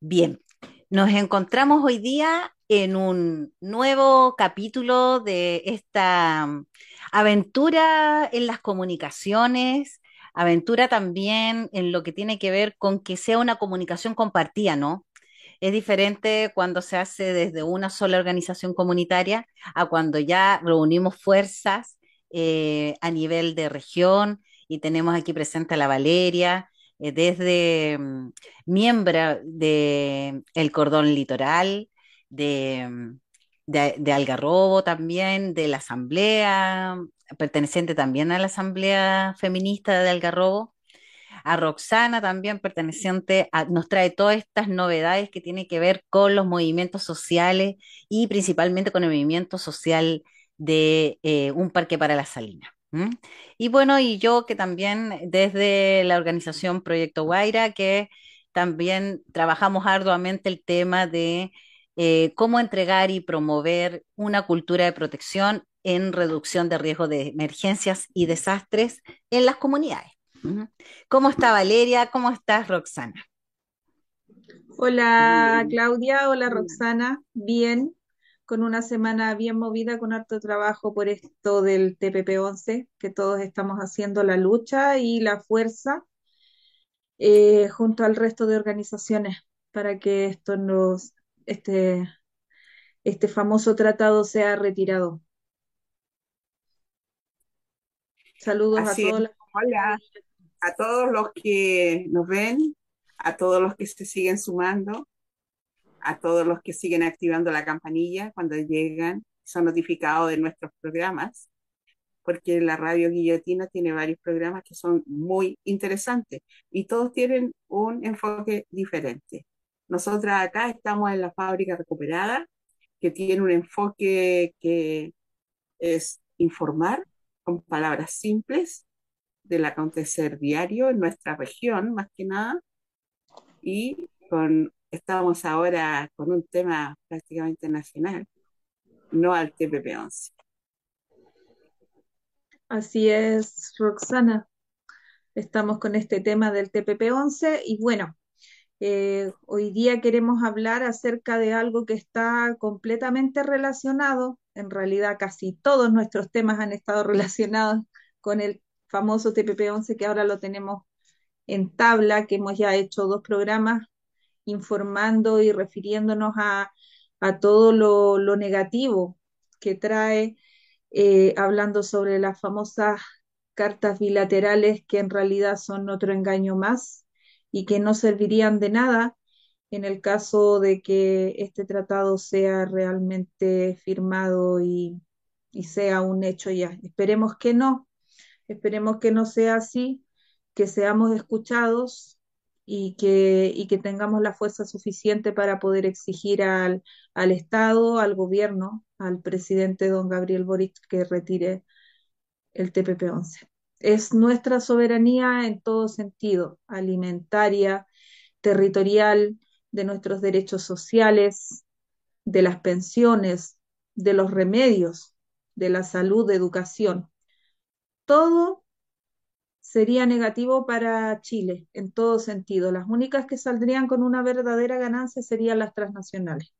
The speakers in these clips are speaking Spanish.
Bien, nos encontramos hoy día en un nuevo capítulo de esta mm, aventura en las comunicaciones, aventura también en lo que tiene que ver con que sea una comunicación compartida, ¿no? Es diferente cuando se hace desde una sola organización comunitaria a cuando ya reunimos fuerzas eh, a nivel de región y tenemos aquí presente a la Valeria, eh, desde mm, miembro de el Cordón Litoral, de, mm, de, de Algarrobo también, de la Asamblea, perteneciente también a la Asamblea Feminista de Algarrobo a Roxana también perteneciente nos trae todas estas novedades que tienen que ver con los movimientos sociales y principalmente con el movimiento social de eh, Un Parque para la Salina. Y bueno, y yo que también desde la organización Proyecto Guaira, que también trabajamos arduamente el tema de eh, cómo entregar y promover una cultura de protección en reducción de riesgo de emergencias y desastres en las comunidades. ¿Cómo está Valeria? ¿Cómo estás, Roxana? Hola Claudia, hola. Roxana, bien, con una semana bien movida, con harto trabajo por esto del TPP-11, que todos estamos haciendo la lucha y la fuerza eh, junto al resto de organizaciones para que esto nos, este, este famoso tratado sea retirado. Saludos a Así todos. los- Hola a todos los que nos ven, a todos los que se siguen sumando, a todos los que siguen activando la campanilla cuando llegan, son notificados de nuestros programas, porque la Radio Guillotina tiene varios programas que son muy interesantes y todos tienen un enfoque diferente. Nosotras acá estamos en la fábrica recuperada, que tiene un enfoque que es informar con palabras simples del acontecer diario en nuestra región, más que nada, y con, estamos ahora con un tema prácticamente nacional, no al TPP-11. Así es, Roxana, estamos con este tema del TPP-11 y bueno. Eh, hoy día queremos hablar acerca de algo que está completamente relacionado, en realidad casi todos nuestros temas han estado relacionados con el famoso TPP-11 que ahora lo tenemos en tabla, que hemos ya hecho dos programas informando y refiriéndonos a, a todo lo, lo negativo que trae, eh, hablando sobre las famosas cartas bilaterales que en realidad son otro engaño más y que no servirían de nada en el caso de que este tratado sea realmente firmado y, y sea un hecho ya. Esperemos que no, esperemos que no sea así, que seamos escuchados y que, y que tengamos la fuerza suficiente para poder exigir al, al Estado, al gobierno, al presidente don Gabriel Boric que retire el TPP-11. Es nuestra soberanía en todo sentido, alimentaria, territorial, de nuestros derechos sociales, de las pensiones, de los remedios, de la salud, de educación. Todo sería negativo para Chile en todo sentido. Las únicas que saldrían con una verdadera ganancia serían las transnacionales,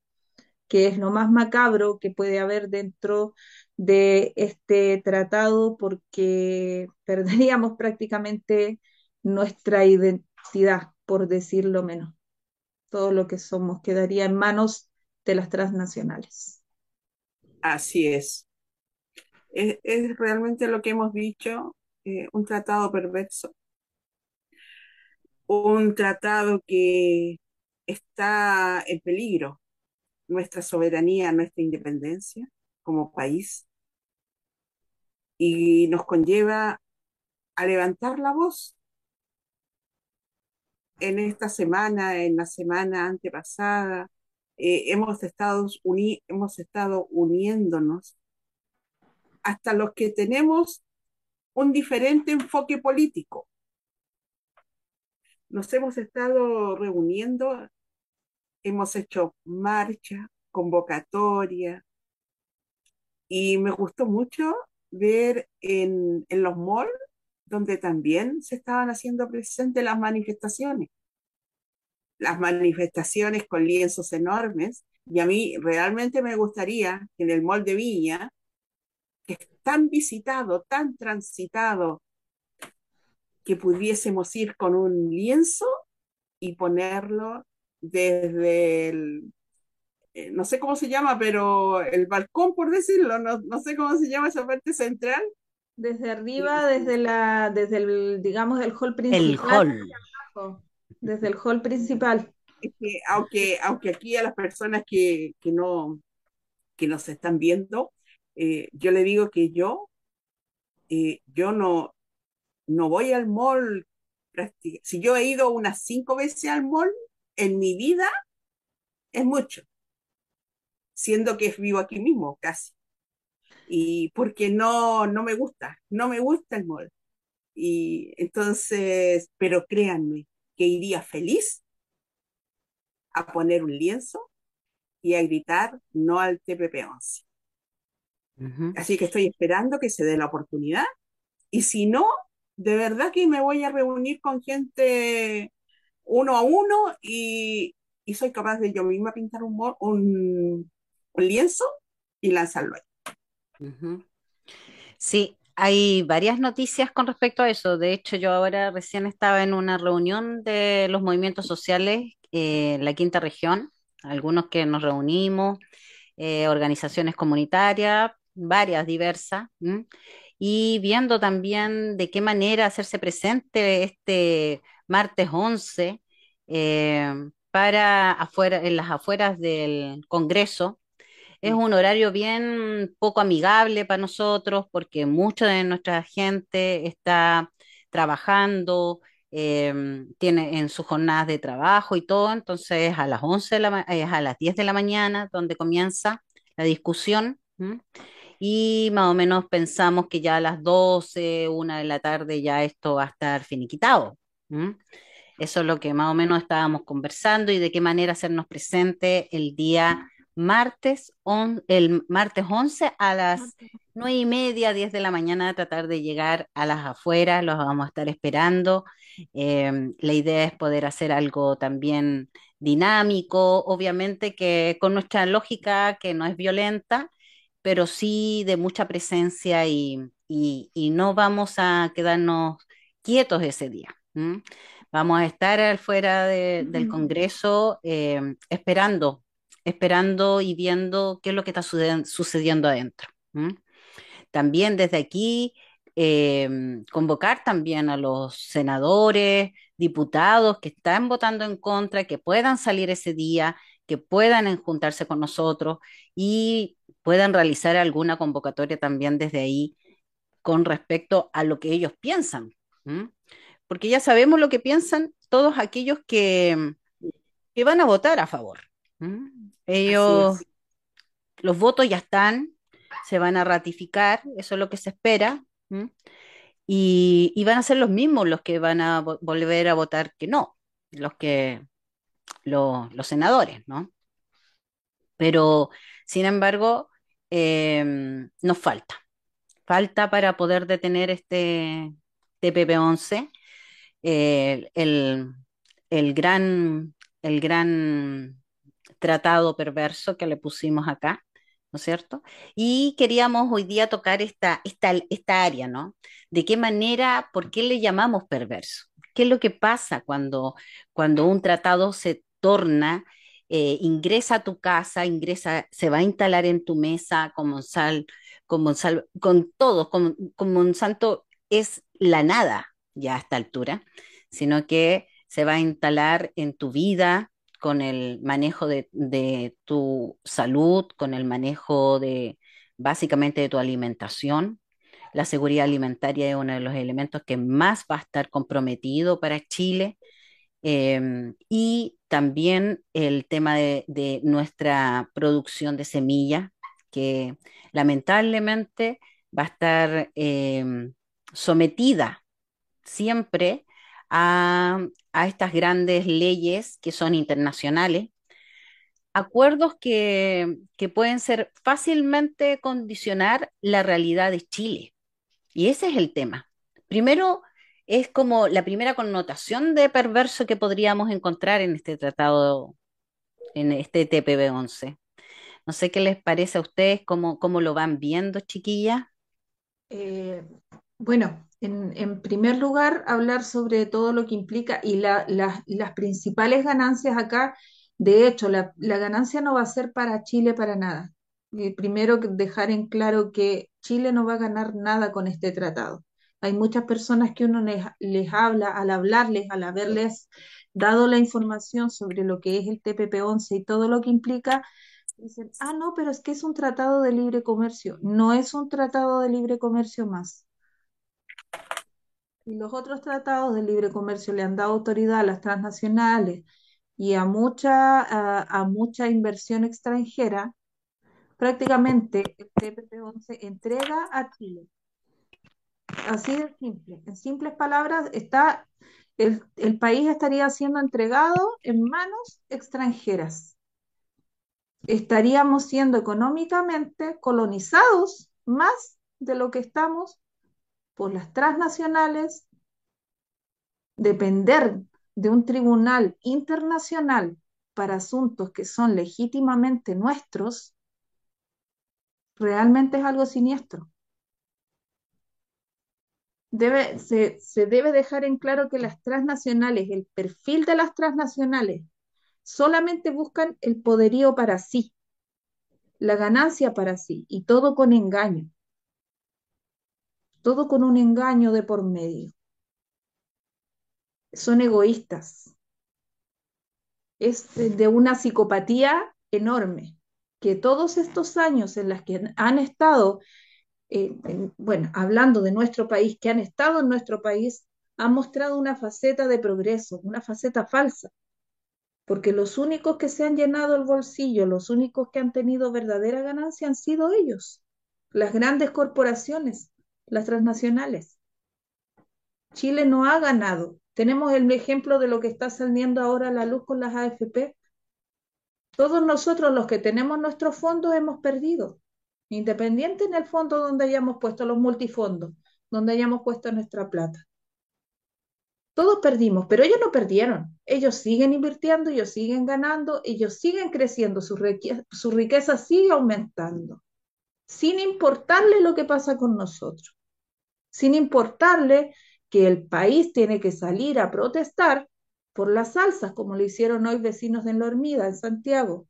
que es lo más macabro que puede haber dentro de este tratado porque perderíamos prácticamente nuestra identidad, por decirlo menos. Todo lo que somos quedaría en manos de las transnacionales. Así es. Es, es realmente lo que hemos dicho, eh, un tratado perverso, un tratado que está en peligro. Nuestra soberanía, nuestra independencia como país. Y nos conlleva a levantar la voz en esta semana, en la semana antepasada, eh, hemos estado, uni- hemos estado uniéndonos hasta los que tenemos un diferente enfoque político. Nos hemos estado reuniendo, hemos hecho marcha, convocatoria, y me gustó mucho ver en, en los malls donde también se estaban haciendo presentes las manifestaciones. las manifestaciones con lienzos enormes. Y a mí realmente me gustaría que en el Mall de Viña, que es tan visitado, tan transitado, que pudiésemos ir con un lienzo y ponerlo desde el, eh, no sé cómo se llama, pero el balcón, por decirlo, no, no sé cómo se llama esa parte central. Desde arriba, desde la, desde el, digamos, el hall principal. El hall. Desde el hall principal. Es que, aunque, aunque aquí a las personas que, que no, que nos están viendo, eh, yo le digo que yo, eh, yo no, no voy al mall. Si yo he ido unas cinco veces al mall en mi vida, es mucho, siendo que vivo aquí mismo casi. Y porque no, no me gusta, no me gusta el mall. Y entonces, pero créanme que iría feliz a poner un lienzo y a gritar no al TPP-11. Así que estoy esperando que se dé la oportunidad y si no, de verdad que me voy a reunir con gente uno a uno y, soy capaz de yo misma pintar un, un, lienzo y lanzarlo ahí. Sí, hay varias noticias con respecto a eso. De hecho, yo ahora recién estaba en una reunión de los movimientos sociales eh, en la quinta región, algunos que nos reunimos, eh, organizaciones comunitarias, varias diversas y viendo también de qué manera hacerse presente este martes 11 eh, para afuera, en las afueras del Congreso. Es un horario bien poco amigable para nosotros porque mucha de nuestra gente está trabajando, eh, tiene en sus jornadas de trabajo y todo, entonces a las 11 de la, es a las 10 de la mañana donde comienza la discusión y más o menos pensamos que ya a las 12, una de la tarde ya esto va a estar finiquitado. Eso es lo que más o menos estábamos conversando y de qué manera hacernos presente el día martes, el martes 11 a las 9 y media, 10 de la mañana, tratar de llegar a las afueras, los vamos a estar esperando. Em, la idea es poder hacer algo también dinámico, obviamente que con nuestra lógica que no es violenta, pero sí de mucha presencia y, no vamos a quedarnos quietos ese día. Vamos a estar afuera del Congreso eh, esperando, esperando y viendo qué es lo que está sucediendo adentro. También desde aquí em, convocar también a los senadores, diputados que están votando en contra, que puedan salir ese día, que puedan juntarse con nosotros y puedan realizar alguna convocatoria también desde ahí con respecto a lo que ellos piensan. Porque ya sabemos lo que piensan todos aquellos que, que van a votar a favor. Ellos, los votos ya están, se van a ratificar, eso es lo que se espera. Y, y, van a ser los mismos los que van a volver a votar que no, los que los, senadores, ¿no? Pero, sin embargo, Em, nos falta. Falta para poder detener este TPP-11, el, gran, el gran tratado perverso que le pusimos acá, ¿no es cierto? Y queríamos hoy día tocar esta, esta, esta área, ¿no? De qué manera, por qué le llamamos perverso. ¿Qué es lo que pasa cuando, cuando un tratado se torna eh, ingresa a tu casa, ingresa, se va a instalar en tu mesa como sal, como sal, con todo, como, Monsanto es la nada ya a esta altura, sino que se va a instalar en tu vida con el manejo de, de tu salud, con el manejo de básicamente de tu alimentación. La seguridad alimentaria es uno de los elementos que más va a estar comprometido para Chile Em, y también el tema de, nuestra producción de semilla, que lamentablemente va a estar em, sometida siempre a, estas grandes leyes que son internacionales, acuerdos que, que pueden ser fácilmente condicionar la realidad de Chile. Y ese es el tema. Primero, es como la primera connotación de perverso que podríamos encontrar en este tratado, en este TPP-11. No sé qué les parece a ustedes, cómo, cómo lo van viendo, chiquillas. Eh, bueno, en, primer lugar, hablar sobre todo lo que implica y las principales ganancias acá. De hecho, la, ganancia no va a ser para Chile para nada. Eh, primero, dejar en claro que Chile no va a ganar nada con este tratado. Hay muchas personas que uno les, habla, al hablarles, al haberles dado la información sobre lo que es el TPP-11 y todo lo que implica, dicen, ah, no, pero es que es un tratado de libre comercio. No es un tratado de libre comercio más. Y los otros tratados de libre comercio le han dado autoridad a las transnacionales y a mucha, a, mucha inversión extranjera, prácticamente el TPP-11 entrega a Chile. Así de simple. En simples palabras, está, el, el país estaría siendo entregado en manos extranjeras estaríamos siendo económicamente colonizados más de lo que estamos por las transnacionales, depender de un tribunal internacional para asuntos que son legítimamente nuestros, realmente es algo siniestro. Se, se debe dejar en claro que las transnacionales, el perfil de las transnacionales, solamente buscan el poderío para sí, la ganancia para sí, y todo con engaño, todo con un engaño de por medio. Son egoístas. Es de una psicopatía enorme, que todos estos años en los que han estado, eh, bueno, hablando de nuestro país, que han estado en nuestro país, han mostrado una faceta de progreso, una faceta falsa porque los únicos que se han llenado el bolsillo, los únicos que han tenido verdadera ganancia han sido ellos, las grandes corporaciones, las transnacionales. Chile no ha ganado. Tenemos el ejemplo de lo que está saliendo ahora a la luz con las AFP. Todos nosotros los que tenemos nuestros fondos hemos perdido, independiente en el fondo donde hayamos puesto los multifondos, donde hayamos puesto nuestra plata. Todos perdimos, pero ellos no perdieron. Ellos siguen invirtiendo, ellos siguen ganando, ellos siguen creciendo, su, riqueza, sigue aumentando, sin importarle lo que pasa con nosotros, sin importarle que el país tiene que salir a protestar por las salsas, como lo hicieron hoy vecinos de La Hormida, en Santiago,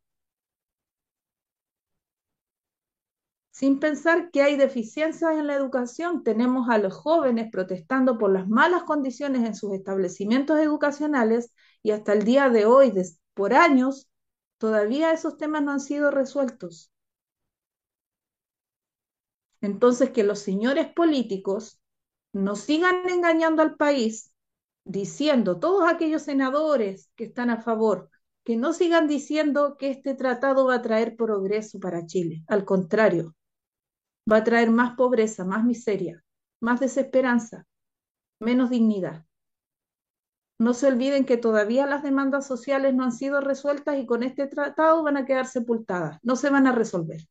sin pensar que hay deficiencias en la educación. Tenemos a los jóvenes protestando por las malas condiciones en sus establecimientos educacionales y hasta el día de hoy, por años, todavía esos temas no han sido resueltos. Entonces, que los señores políticos no sigan engañando al país diciendo, todos aquellos senadores que están a favor, que no sigan diciendo que este tratado va a traer progreso para Chile. Al contrario, va a traer más pobreza, más miseria, más desesperanza, menos dignidad. No se olviden que todavía las demandas sociales no han sido resueltas y con este tratado van a quedar sepultadas, no se van a resolver.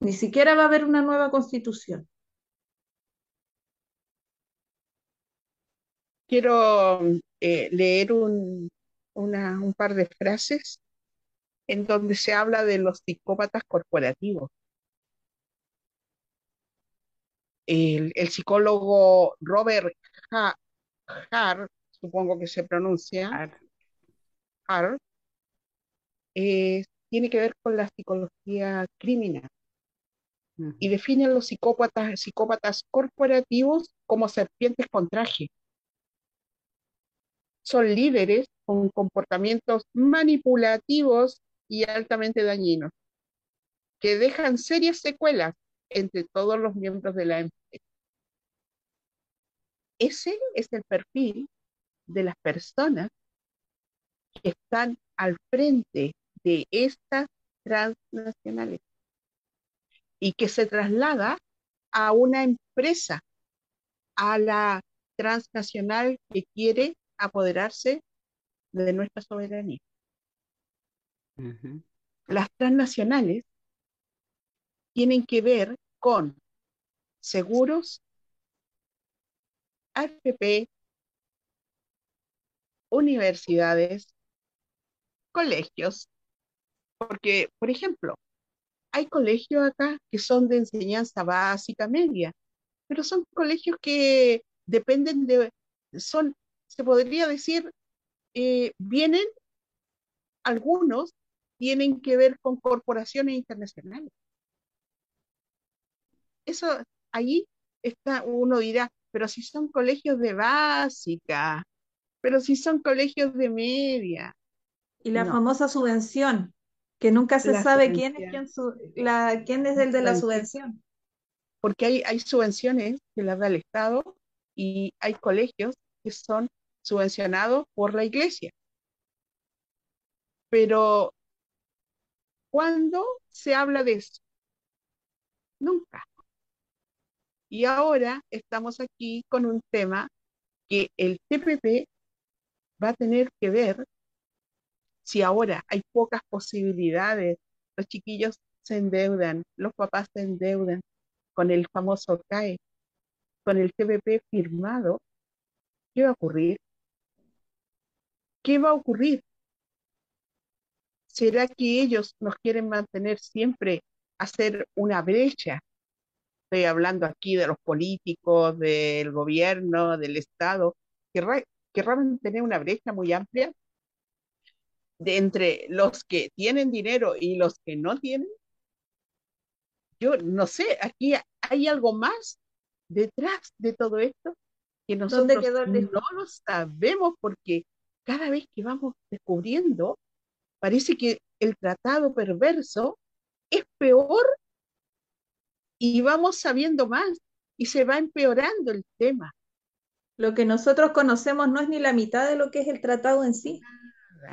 Ni siquiera va a haber una nueva constitución. Quiero eh, leer un, un par de frases en donde se habla de los psicópatas corporativos. El, psicólogo Robert Hart, supongo que se pronuncia, eh, tiene que ver con la psicología criminal y define a los psicópatas, psicópatas corporativos como serpientes con traje. Son líderes con comportamientos manipulativos y altamente dañinos, que dejan serias secuelas entre todos los miembros de la empresa. Ese es el perfil de las personas que están al frente de estas transnacionales y que se traslada a una empresa, a la transnacional que quiere apoderarse de nuestra soberanía. Las transnacionales tienen que ver con seguros AFP, universidades, colegios, porque, por ejemplo, hay colegios acá que son de enseñanza básica, media, pero son colegios que dependen de, son, se podría decir, eh, vienen, algunos tienen que ver con corporaciones internacionales. Eso, ahí está, uno dirá, pero si son colegios de básica, pero si son colegios de media. Y la famosa subvención, que nunca se sabe quién es, quién, la, quién es el de la subvención. Porque hay, hay subvenciones que las da el Estado y hay colegios que son subvencionados por la iglesia. Pero, ¿cuándo se habla de eso? Nunca. Y ahora estamos aquí con un tema que el TPP va a tener que ver si ahora hay pocas posibilidades, los chiquillos se endeudan, los papás se endeudan con el famoso CAE, con el TPP firmado, ¿qué va a ocurrir? ¿Qué va a ocurrir? ¿Será que ellos nos quieren mantener siempre, hacer una brecha? Estoy hablando aquí de los políticos, del gobierno, del Estado. ¿Querrán tener una brecha muy amplia de entre los que tienen dinero y los que no tienen? Yo no sé, aquí hay algo más detrás de todo esto que nosotros no lo sabemos porque cada vez que vamos descubriendo, parece que el tratado perverso es peor y vamos sabiendo más y se va empeorando el tema. Lo que nosotros conocemos no es ni la mitad de lo que es el tratado en sí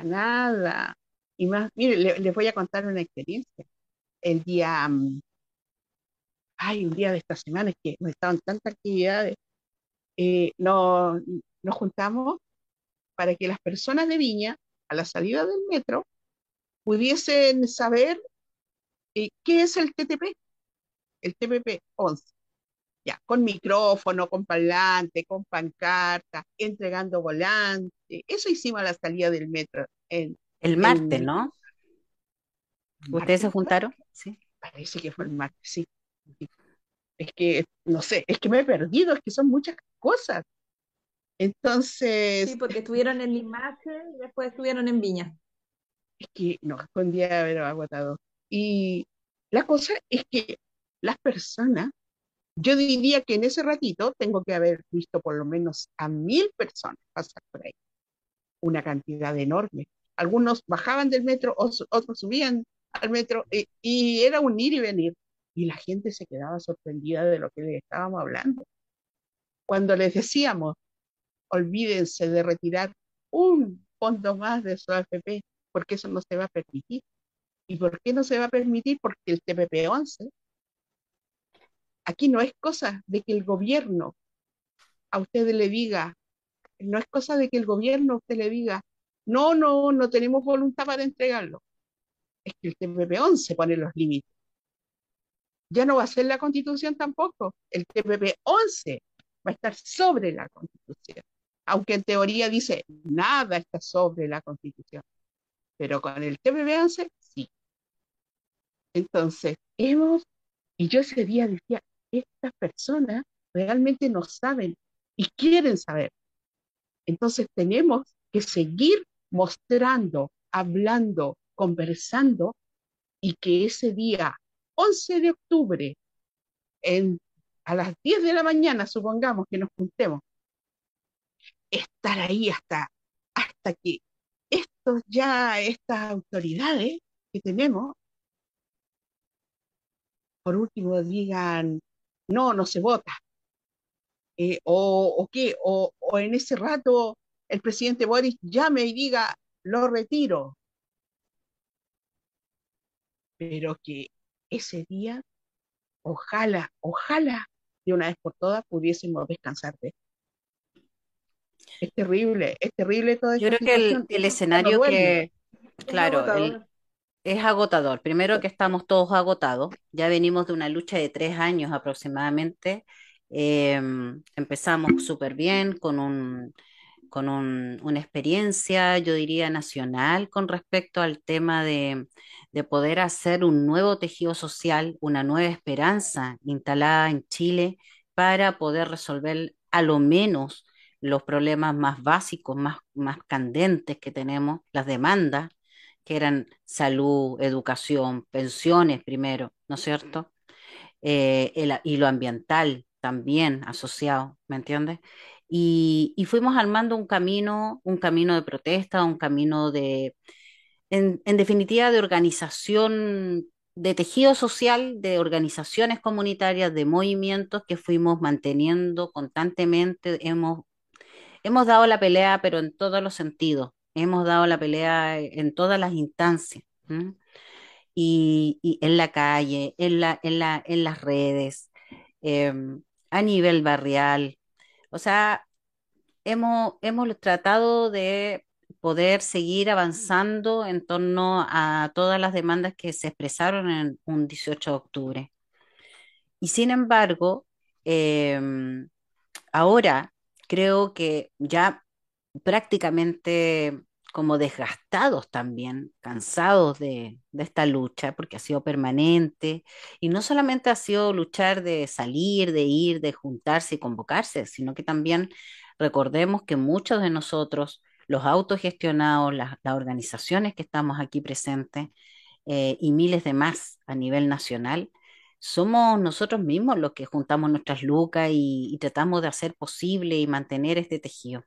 nada. Y más, mire, les voy a contar una experiencia. El día, mm, ay, un día de esta semana, es que no estaban tantas actividades, eh, nos, juntamos para que las personas de Viña, a la salida del metro, pudiesen saber eh, qué es el TTP, el TPP 11. Ya, con micrófono, con parlante, con pancarta, entregando volante. Eso hicimos a la salida del metro. el martes, ¿no? ¿Ustedes se juntaron? Sí. Parece que fue el martes, sí. Es que, no sé, es que me he perdido, es que son muchas cosas. Entonces. Sí, porque estuvieron en Limache y después estuvieron en Viña. Es que no, escondía haber agotado. Y la cosa es que las personas yo diría que en ese ratito tengo que haber visto por lo menos a mil personas pasar por ahí. Una cantidad enorme. Algunos bajaban del metro, otros subían al metro y era un ir y venir. Y la gente se quedaba sorprendida de lo que les estábamos hablando. Cuando les decíamos, olvídense de retirar un fondo más de su AFP, porque eso no se va a permitir. ¿Y por qué no se va a permitir? Porque el TPP-11 Aquí no es cosa de que el gobierno a usted le diga, no es cosa de que el gobierno a usted le diga, no, no, no tenemos voluntad para entregarlo. Es que el TPP-11 pone los límites. Ya no va a ser la constitución tampoco. El TPP-11 va a estar sobre la constitución. Aunque en teoría dice, nada está sobre la constitución. Pero con el TPP-11, sí. Entonces, hemos, y yo ese día decía, estas personas realmente no saben y quieren saber. Entonces tenemos que seguir mostrando, hablando, conversando y que ese día 11 de octubre, en, a las 10 de la mañana, supongamos que nos juntemos, estar ahí hasta, hasta que estos ya, estas autoridades que tenemos, por último digan, no, no se vota. Eh, o, o, qué, o, o en ese rato el presidente Boris llame y diga, lo retiro. Pero que ese día, ojalá, ojalá, de una vez por todas pudiésemos descansar de Es terrible, es terrible todo Yo creo que el, el escenario que, claro, el, es agotador. Primero que estamos todos agotados. Ya venimos de una lucha de tres años aproximadamente. Em, empezamos súper bien con un, con un- una experiencia, yo diría, nacional con respecto al tema de, de poder hacer un nuevo tejido social, una nueva esperanza instalada en Chile para poder resolver a lo menos los problemas más básicos, más, más candentes que tenemos, las demandas, que eran salud, educación, pensiones primero, ¿no es cierto? eh, el- y lo ambiental también asociado, ¿me entiendes? Y, fuimos armando un camino, un camino de protesta, un camino de, en, en definitiva, de organización, de tejido social, de organizaciones comunitarias, de movimientos que fuimos manteniendo constantemente. Hemos, hemos dado la pelea, pero en todos los sentidos. Hemos dado la pelea en todas las instancias. y en la calle, en la, en la, en las redes, em, a nivel barrial. O sea, hemos, hemos tratado de poder seguir avanzando en torno a todas las demandas que se expresaron en un 18 de octubre. Y sin embargo, em, ahora creo que ya prácticamente como desgastados también, cansados de, esta lucha, porque ha sido permanente, y no solamente ha sido luchar de salir, de ir, de juntarse y convocarse, sino que también recordemos que muchos de nosotros, los autogestionados, las, las organizaciones que estamos aquí presentes, eh, y miles de más a nivel nacional, somos nosotros mismos los que juntamos nuestras lucas y tratamos de hacer posible y mantener este tejido.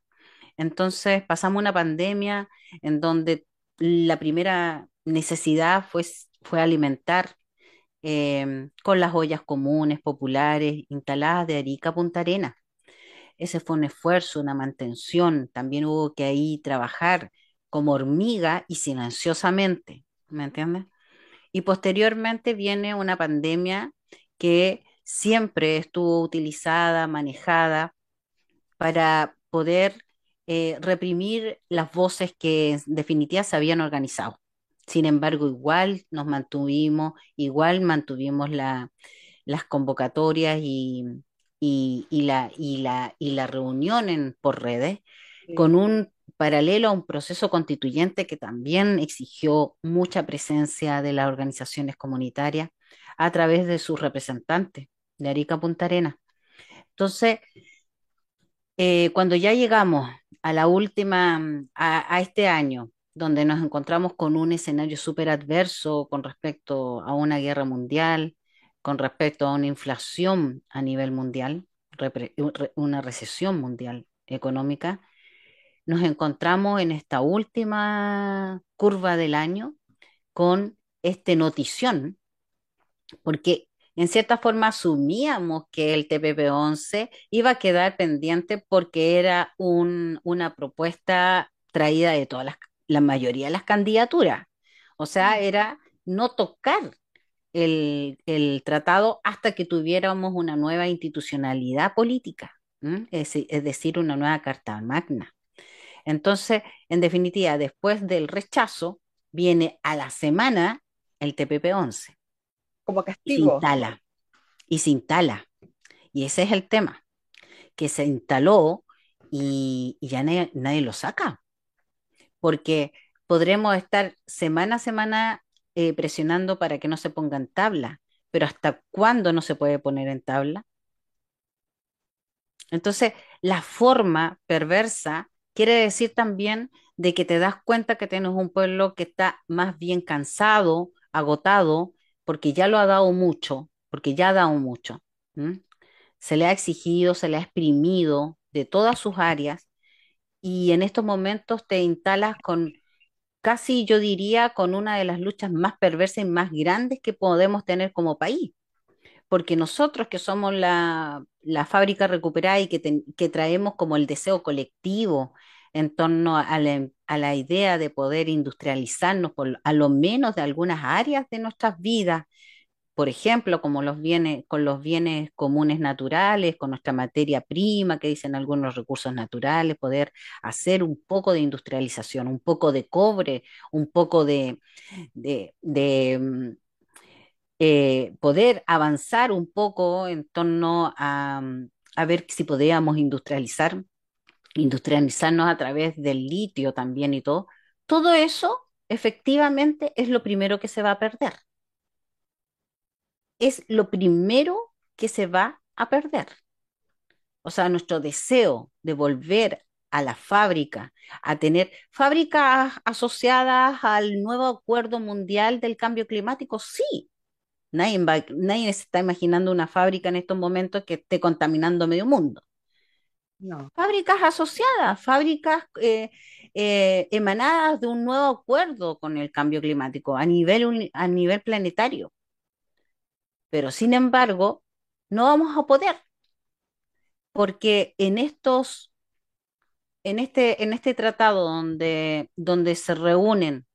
Entonces pasamos una pandemia en donde la primera necesidad fue, fue alimentar eh, con las ollas comunes, populares, instaladas de Arica a Punta Arenas. Ese fue un esfuerzo, una mantención. También hubo que ahí trabajar como hormiga y silenciosamente, ¿me entiendes? Y posteriormente viene una pandemia que siempre estuvo utilizada, manejada para poder eh, reprimir las voces que en definitiva se habían organizado. Sin embargo, igual nos mantuvimos, igual mantuvimos la, las convocatorias y, y, y la, y, la, y la reunión en, por redes Sí. con un paralelo a un proceso constituyente que también exigió mucha presencia de las organizaciones comunitarias a través de sus representantes de Arica Punta Arenas. Entonces, eh, cuando ya llegamos a la última, a, este año, donde nos encontramos con un escenario súper adverso con respecto a una guerra mundial, con respecto a una inflación a nivel mundial, una recesión mundial económica, nos encontramos en esta última curva del año con este notición porque en cierta forma asumíamos que el TPP-11 iba a quedar pendiente porque era un- una propuesta traída de todas las, la mayoría de las candidaturas. O sea, era no tocar el, el tratado hasta que tuviéramos una nueva institucionalidad política. Es, es decir, una nueva Carta Magna. Entonces, en definitiva, después del rechazo, viene a la semana el TPP-11 Como y se castigo. instala, y se instala. Y ese es el tema, que se instaló y, y ya nadie, nadie lo saca, porque podremos estar semana a semana eh, presionando para que no se ponga en tabla, pero ¿hasta cuándo no se puede poner en tabla? Entonces, la forma perversa quiere decir también de que te das cuenta que tienes un pueblo que está más bien cansado, agotado, porque ya lo ha dado mucho, porque ya ha dado mucho. Se le ha exigido, se le ha exprimido de todas sus áreas y en estos momentos te instalas con casi, yo diría, con una de las luchas más perversas y más grandes que podemos tener como país porque nosotros que somos la, la fábrica recuperada y que, que traemos como el deseo colectivo en torno a la, idea de poder industrializarnos por a lo menos de algunas áreas de nuestras vidas, por ejemplo, como los bienes, con los bienes comunes naturales, con nuestra materia prima, que dicen algunos recursos naturales, poder hacer un poco de industrialización, un poco de cobre, un poco de, mm, eh, poder avanzar un poco en torno a, a ver si podíamos industrializar, industrializarnos a través del litio también y todo. Todo eso efectivamente es lo primero que se va a perder. Es lo primero que se va a perder. O sea, nuestro deseo de volver a la fábrica, a tener fábricas asociadas al nuevo acuerdo mundial del cambio climático, sí. Nadie, nadie se está imaginando una fábrica en estos momentos que esté contaminando medio mundo. Fábricas asociadas, fábricas eh, eh, emanadas de un nuevo acuerdo con el cambio climático a nivel, a nivel planetario. Pero sin embargo, no vamos a poder, porque en estos, en este, en este tratado donde, donde se reúnen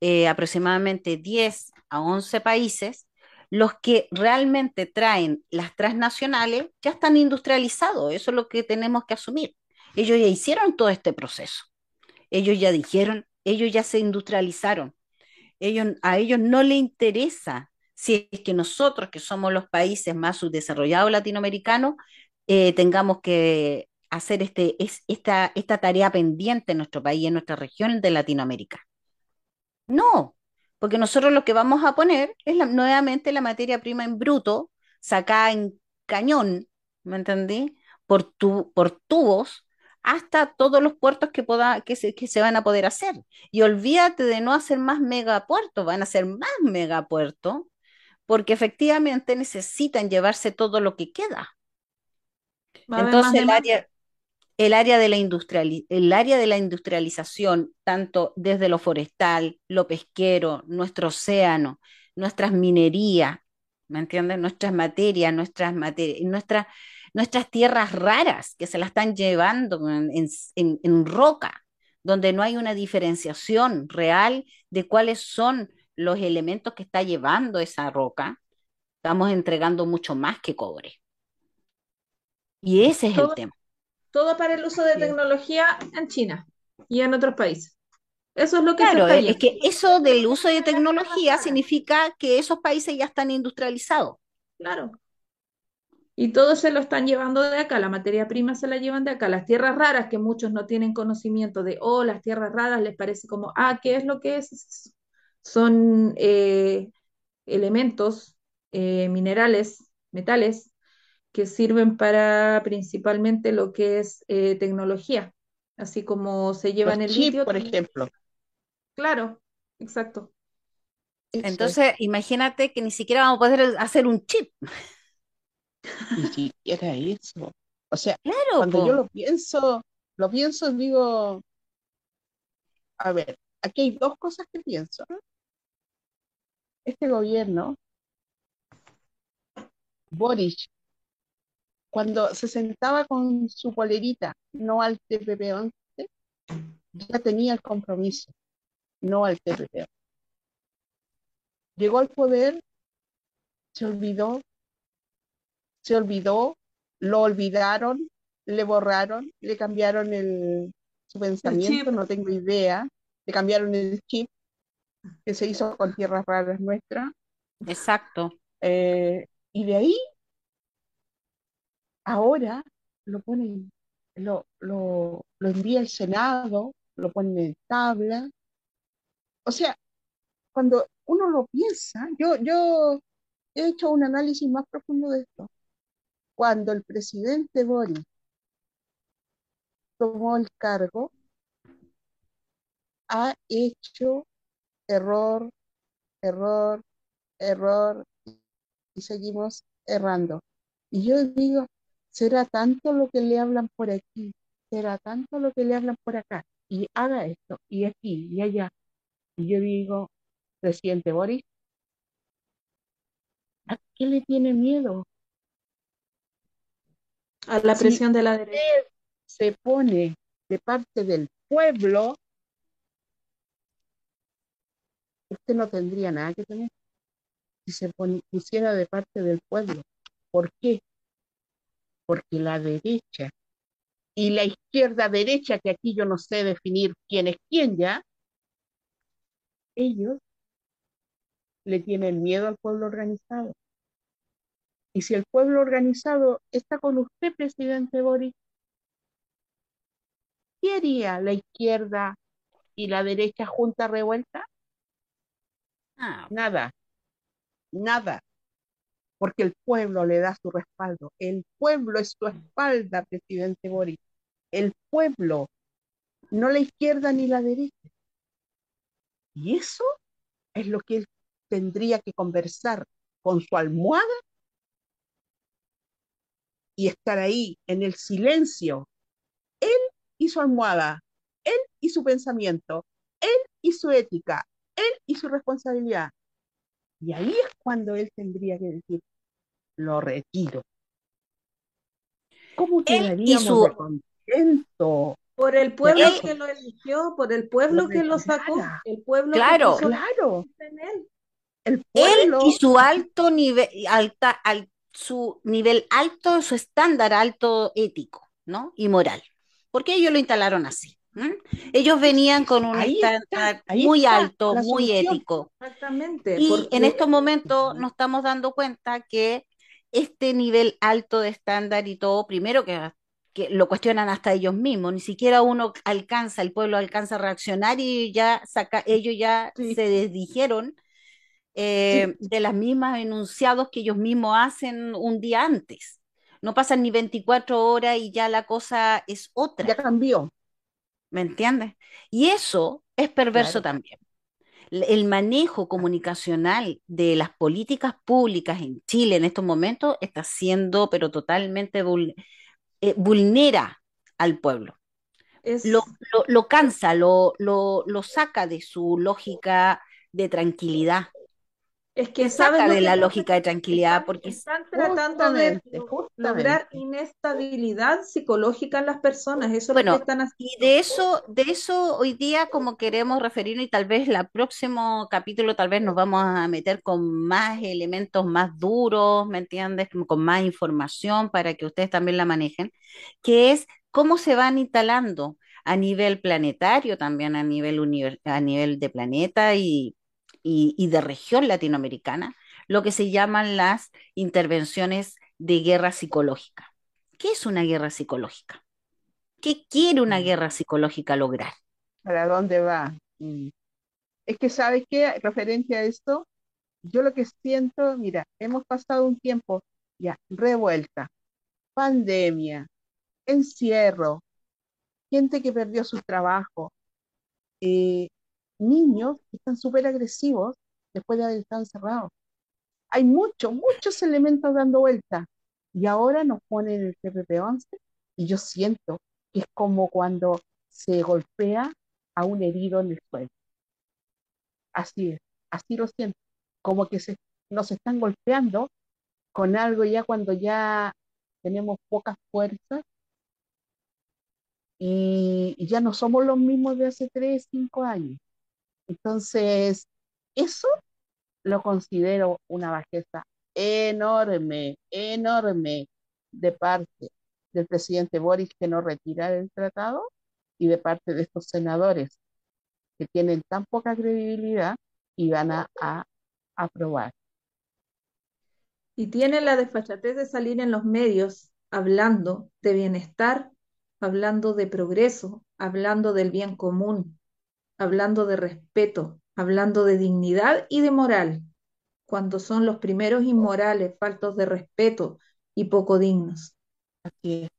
eh, aproximadamente 10 a 11 países, los que realmente traen las transnacionales ya están industrializados, eso es lo que tenemos que asumir. Ellos ya hicieron todo este proceso, ellos ya dijeron, ellos ya se industrializaron, ellos, a ellos no les interesa si es que nosotros, que somos los países más subdesarrollados latinoamericanos, eh, tengamos que hacer este, es, esta, esta tarea pendiente en nuestro país, en nuestra región de Latinoamérica. No, porque nosotros lo que vamos a poner es la- nuevamente la materia prima en bruto, sacada en cañón, ¿me entendí? Por, tu- por tubos hasta todos los puertos que, poda- que se, que se van a poder hacer. Y olvídate de no hacer más megapuertos, van a hacer más megapuertos, porque efectivamente necesitan llevarse todo lo que queda. Entonces el área, el área de la industriali- el área de la industrialización, tanto desde lo forestal, lo pesquero, nuestro océano, nuestras minerías, ¿me? Nuestras materias, nuestras materias, nuestras, nuestras tierras raras que se las están llevando en, en- en- roca, donde no hay una diferenciación real de cuáles son los elementos que está llevando esa roca, estamos entregando mucho más que cobre. Y ese es el tema. Todo para el uso de tecnología en China y en otros países. Eso es lo que se Claro, está es que eso del uso de tecnología significa que esos países ya están industrializados. Claro. Y todo se lo están llevando de acá, la materia prima se la llevan de acá. Las tierras raras, que muchos no tienen conocimiento de, oh, las tierras raras les parece como, ah, ¿qué es lo que es? Son eh, elementos, eh, minerales, metales, que sirven para principalmente lo que es eh, tecnología, así como se Los llevan el chips, litio. por ejemplo. Claro, exacto. Es. Entonces, imagínate que ni siquiera vamos a poder hacer un chip. Ni siquiera eso. O sea, Claro, cuando yo lo pienso, lo pienso, digo, a ver, aquí hay dos cosas que pienso. Este gobierno, Boris, cuando se sentaba con su polerita, no al TPP-11, ya tenía el compromiso, no al TPP. Llegó al poder, se olvidó, se olvidó, lo olvidaron, le borraron, le cambiaron el, su El pensamiento, chip, no tengo idea, le cambiaron el chip que se hizo con tierras raras nuestras, Exacto. eh, y de ahí ahora lo ponen, lo, lo, lo envía al Senado, lo ponen en tabla, o sea, cuando uno lo piensa, yo, yo he hecho un análisis más profundo de esto. Cuando el presidente Boris tomó el cargo, ha hecho error, error, error, y seguimos errando. Y yo digo, será tanto lo que le hablan por aquí, será tanto lo que le hablan por acá, y haga esto, y aquí, y allá. Y yo digo, presidente Boris, ¿a qué le tiene miedo? a la Si presión de la derecha. se pone de parte del pueblo, usted no tendría nada que temer si se pusiera de parte del pueblo. ¿Por qué? Porque la derecha y la izquierda derecha, que aquí yo no sé definir quién es quién ya, ellos le tienen miedo al pueblo organizado. Y si el pueblo organizado está con usted, presidente Boris, ¿qué haría la izquierda y la derecha junta revuelta? Ah, Nada, nada, porque el pueblo le da su respaldo. El pueblo es su espalda, presidente Boris. El pueblo, no la izquierda ni la derecha. Y eso es lo que él tendría que conversar con su almohada y estar ahí en el silencio. Él y su almohada, él y su pensamiento, él y su ética, él y su responsabilidad. Y ahí es cuando él tendría que decir, lo retiro. ¿Cómo Él quedaríamos su- de contento? Por el pueblo Él- que lo eligió, por el pueblo Lo que lo sacó, el pueblo que Claro. puso Claro, en él. el Él pueblo, y su alto nivel, alta, al- su nivel alto, su estándar alto ético, ¿no? Y moral. Porque ellos lo instalaron así. Ellos venían con un Ahí estándar muy está alto, muy ético. Exactamente. Y porque en estos momentos nos estamos dando cuenta que este nivel alto de estándar y todo, primero que, que lo cuestionan hasta ellos mismos, ni siquiera uno alcanza, el pueblo alcanza a reaccionar y ya saca, ellos ya Sí. se desdijeron eh, de las mismas enunciados que ellos mismos hacen un día antes. No pasan ni 24 horas y ya la cosa es otra. ya cambió. ¿Me entiendes? Y eso es perverso Claro. también. El manejo comunicacional de las políticas públicas en Chile en estos momentos está siendo, pero totalmente vul- eh, vulnera al pueblo. es, Lo, lo, lo cansa, lo, lo, lo saca de su lógica de tranquilidad. Es que saca de la lógica de tranquilidad porque es- están tratando de lograr inestabilidad psicológica en las personas. Eso es lo Bueno, que están haciendo. Y de eso, de eso hoy día como queremos referirnos y tal vez el próximo capítulo tal vez nos vamos a meter con más elementos más duros, ¿me entiendes? Con más información para que ustedes también la manejen, que es cómo se van instalando a nivel planetario, también a nivel, a nivel de planeta y, y, y de región latinoamericana, lo que se llaman las intervenciones de guerra psicológica. ¿Qué es una guerra psicológica? ¿Qué quiere una Mm. guerra psicológica lograr? ¿Para dónde va? Mm. Es que, ¿sabes qué? Referente a esto, yo lo que siento, mira, hemos pasado un tiempo ya, revuelta, pandemia, encierro, gente que perdió su trabajo, eh, niños que están súper agresivos después de haber estado encerrados. Hay muchos, muchos elementos dando vuelta. Y ahora nos ponen el TPP-11 y yo siento que es como cuando se golpea a un herido en el suelo. Así es, así lo siento. Como que nos están golpeando con algo ya cuando ya tenemos pocas fuerzas y, y ya no somos los mismos de hace tres, cinco años. Entonces, eso lo considero una bajeza enorme, enorme de parte del presidente Boris que no retira el tratado y de parte de estos senadores que tienen tan poca credibilidad y van a, a aprobar. Y tienen la desfachatez de salir en los medios hablando de bienestar, hablando de progreso, hablando del bien común, hablando de respeto, hablando de dignidad y de moral, cuando son los primeros inmorales, faltos de respeto y poco dignos. Así es.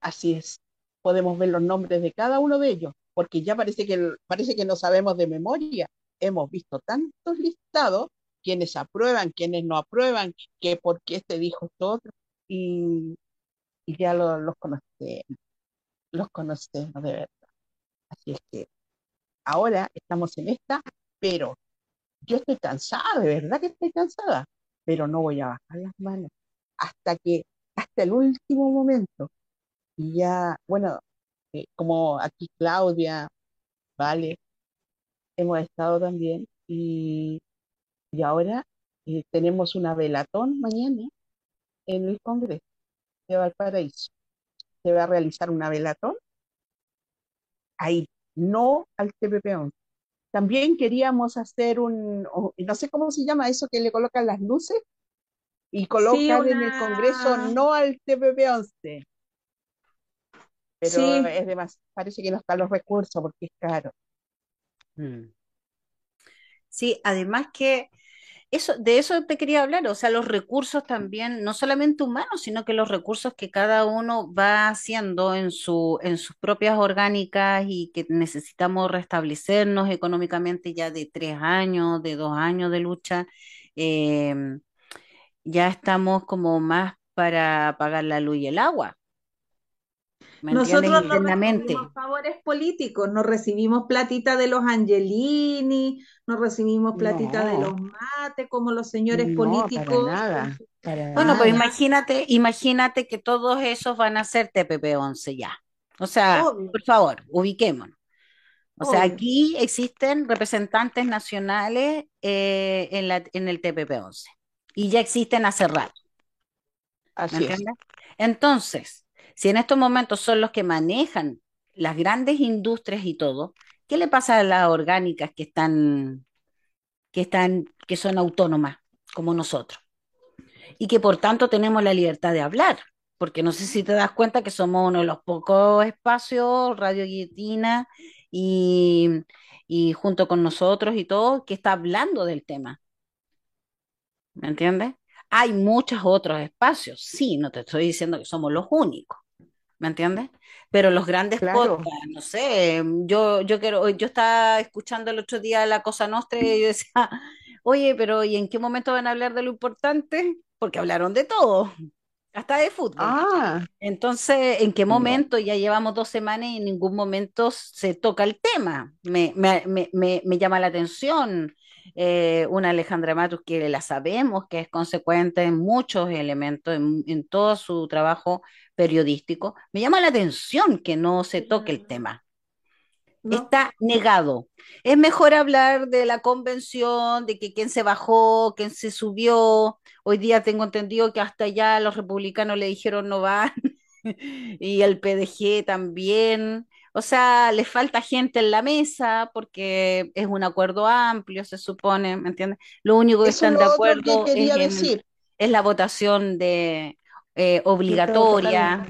Así es. Podemos ver los nombres de cada uno de ellos, porque ya parece que, parece que no sabemos de memoria. Hemos visto tantos listados, quienes aprueban, quienes no aprueban, que por qué este dijo esto otro, y, ya lo- los conocemos, los conocemos de verdad. Así es que ahora estamos en esta, pero yo estoy cansada, de verdad que estoy cansada, pero no voy a bajar las manos hasta que, hasta el último momento. Y ya, bueno, eh, como aquí Claudia, Vale, hemos estado también y, y ahora eh, tenemos una velatón mañana en el Congreso de Valparaíso. Se va a realizar una velatón ahí, no al TPP-11. También queríamos hacer un, no sé cómo se llama eso que le colocan las luces, y colocan en el Congreso no al TPP-11. Pero es demasiado, parece que no están los recursos porque es caro. Mm. Sí, además que eso, de eso te quería hablar, o sea, los recursos también, no solamente humanos, sino que los recursos que cada uno va haciendo en su, en sus propias orgánicas y que necesitamos restablecernos económicamente ya de tres años, de dos años de lucha, em, ya estamos como más para pagar la luz y el agua. Nosotros no recibimos favores políticos, no recibimos platita de los Angelini, no recibimos platita de los mates como los señores políticos. nada, bueno, pues imagínate, imagínate que todos esos van a ser TPP-11 ya. O sea, por favor, ubiquémonos. O sea, aquí existen representantes nacionales eh, en, la, en el TPP-11 y ya existen hace rato. Así es. Entonces, si en estos momentos son los que manejan las grandes industrias y todo, ¿qué le pasa a las orgánicas que están, que están, que son autónomas como nosotros? Y que por tanto tenemos la libertad de hablar, porque no sé si te das cuenta que somos uno de los pocos espacios, Radio Guillotina, y, y junto con nosotros y todo, que está hablando del tema. ¿Me entiendes? Hay muchos otros espacios, sí, no te estoy diciendo que somos los únicos, ¿me entiendes? Pero los grandes podcasts, no sé, yo, yo quiero, yo estaba escuchando el otro día La Cosa Nostra y yo decía, oye, pero ¿y en qué momento van a hablar de lo importante? Porque hablaron de todo, hasta de fútbol. Ah. Entonces, ¿en qué momento? Ya llevamos dos semanas y en ningún momento se toca el tema. Me, me, me, me llama la atención. Eh, una Alejandra Matus que la sabemos que es consecuente en muchos elementos, en, todo su trabajo periodístico, me llama la atención que no se toque el tema. Está negado. Es mejor hablar de la convención, de que quién se bajó, quién se subió. Hoy día tengo entendido que hasta ya los republicanos le dijeron no van y el PDG también. O sea, le falta gente en la mesa porque es un acuerdo amplio, se supone, ¿me entiendes? Lo único que están de acuerdo es, la votación de eh, obligatoria.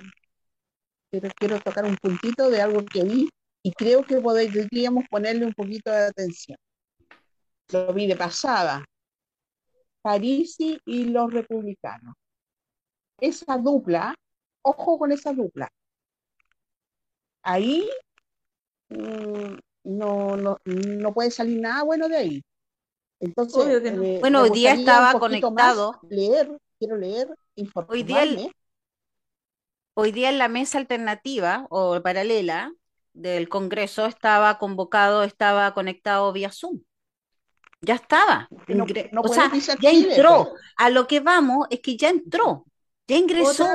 pero quiero tocar un puntito de algo que vi y creo que podríamos ponerle un poquito de atención. Lo vi de pasada. Parisi y los republicanos. Esa dupla, ojo con esa dupla, ahí mm, no, no, no puede salir nada bueno de ahí. Entonces, bueno, hoy día estaba conectado. Leer, quiero leer, Hoy día, hoy día en la mesa alternativa o paralela del Congreso estaba convocado, estaba conectado vía Zoom. Ya estaba. o sea, ya entró. Pues. A lo que vamos es que ya entró, ya ingresó.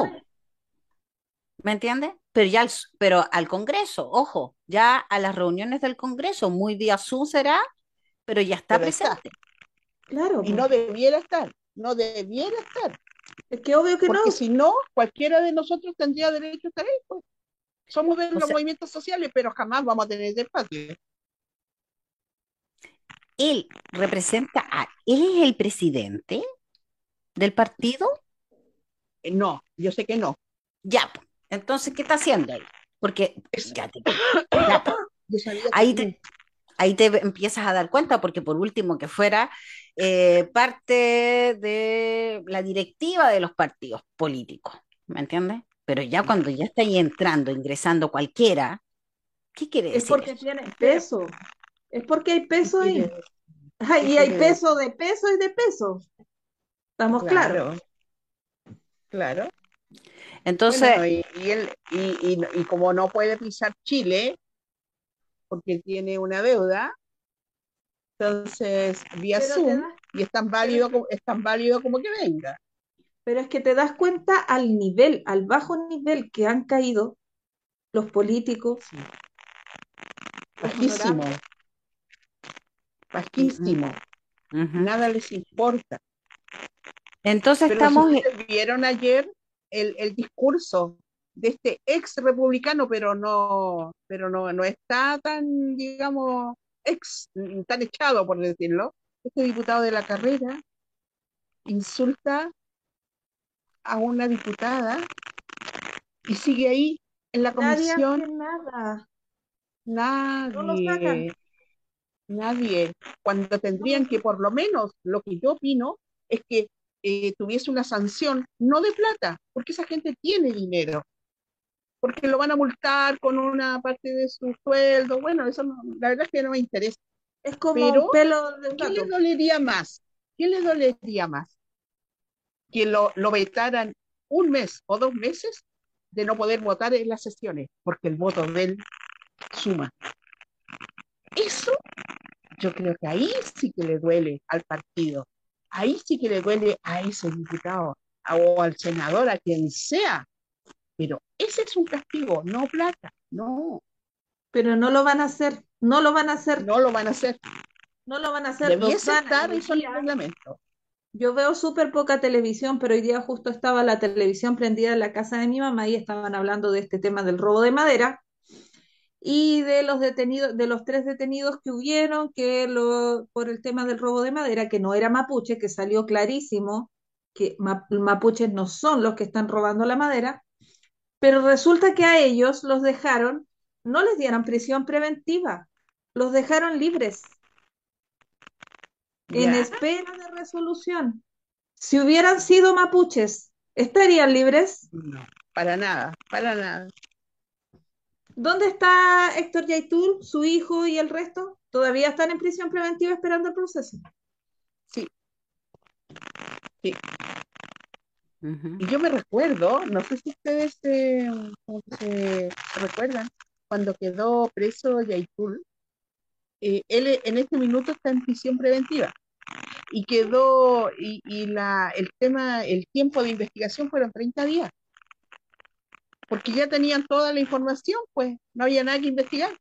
¿Me entiendes? Pero ya al, pero al Congreso, ojo, ya a las reuniones del Congreso, muy vía Zoom será, pero ya está presente. Claro. Y no debiera estar, no debiera estar. Es que obvio que Porque no. si no, cualquiera de nosotros tendría derecho a estar ahí. Pues. Somos de los movimientos sociales, pero jamás vamos a tener espacio. Él representa a, él es el presidente del partido. Eh, no, yo sé que no. Ya, entonces, ¿qué está haciendo él? Porque ahí, te, ahí te empiezas a dar cuenta, porque por último que fuera eh, parte de la directiva de los partidos políticos, ¿me entiendes? Pero ya cuando ya está ahí entrando, ingresando cualquiera, ¿qué quiere decir? Es porque tiene peso, es porque hay peso ahí. y hay peso de peso y de peso. ¿Estamos claros? Claro. Entonces. y, él, y, como no puede pisar Chile, porque tiene una deuda, entonces vía Zoom, y es tan, válido, como, es tan válido como que venga. Pero es que te das cuenta al nivel, al bajo nivel que han caído los políticos. Bajísimo. Bajísimo. Nada les importa. Entonces estamos. vieron ayer el, discurso de este ex republicano, pero no, pero no, no está tan, digamos, ex, tan echado, por decirlo. Este diputado de la carrera insulta a una diputada y sigue ahí en la Nadie hace comisión. nada. No lo sacan. Nadie, nadie. Cuando tendrían que, por lo menos, lo que yo opino es que eh, tuviese una sanción, no de plata, porque esa gente tiene dinero, porque lo van a multar con una parte de su sueldo. Bueno, eso no- la verdad es que no me interesa. Es como Pero, un pelo de un ¿Qué les dolería más? ¿Qué les dolería más? Que lo, lo vetaran un mes o dos meses de no poder votar en las sesiones, porque el voto de él suma. Eso yo creo que ahí sí que le duele al partido, ahí sí que le duele a ese diputado a- o al senador, a quien sea. Pero ese es un castigo, no plata, no, Pero no lo van a hacer. No lo van a hacer. no lo van a hacer. No lo van a hacer. Debiese estar eso en el reglamento. Yo veo súper poca televisión, pero hoy día justo estaba la televisión prendida en la casa de mi mamá y estaban hablando de este tema del robo de madera y de los detenidos, de los tres detenidos que hubieron, que lo, por el tema del robo de madera, que no era mapuche, que salió clarísimo que ma- mapuches no son los que están robando la madera, pero resulta que a ellos los dejaron, no les dieron prisión preventiva, los dejaron libres en espera de resolución. Si hubieran sido mapuches, ¿estarían libres? No, para nada, para nada. ¿Dónde está Héctor Yaitul, su hijo y el resto? Todavía están en prisión preventiva esperando el proceso. Sí. Sí. Y yo me recuerdo, no sé si ustedes eh, se recuerdan, cuando quedó preso Yaitul, eh, él e- en este minuto está en prisión preventiva y quedó, y, y la, el tema, el tiempo de investigación fueron 30 días, porque ya tenían toda la información, pues no había nada que investigar.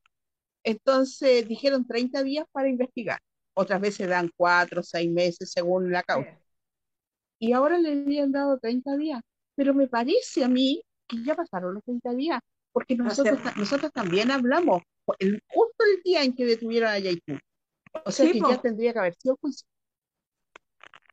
Entonces dijeron 30 días para investigar. Otras veces dan 4 o 6 meses según la causa. y ahora le habían dado 30 días. Pero me parece a mí que ya pasaron los 30 días, porque nosotros, también hablamos el, justo el día en que detuvieron a Yaitú. O sea Sí, que po. ya tendría que haber sido juicio.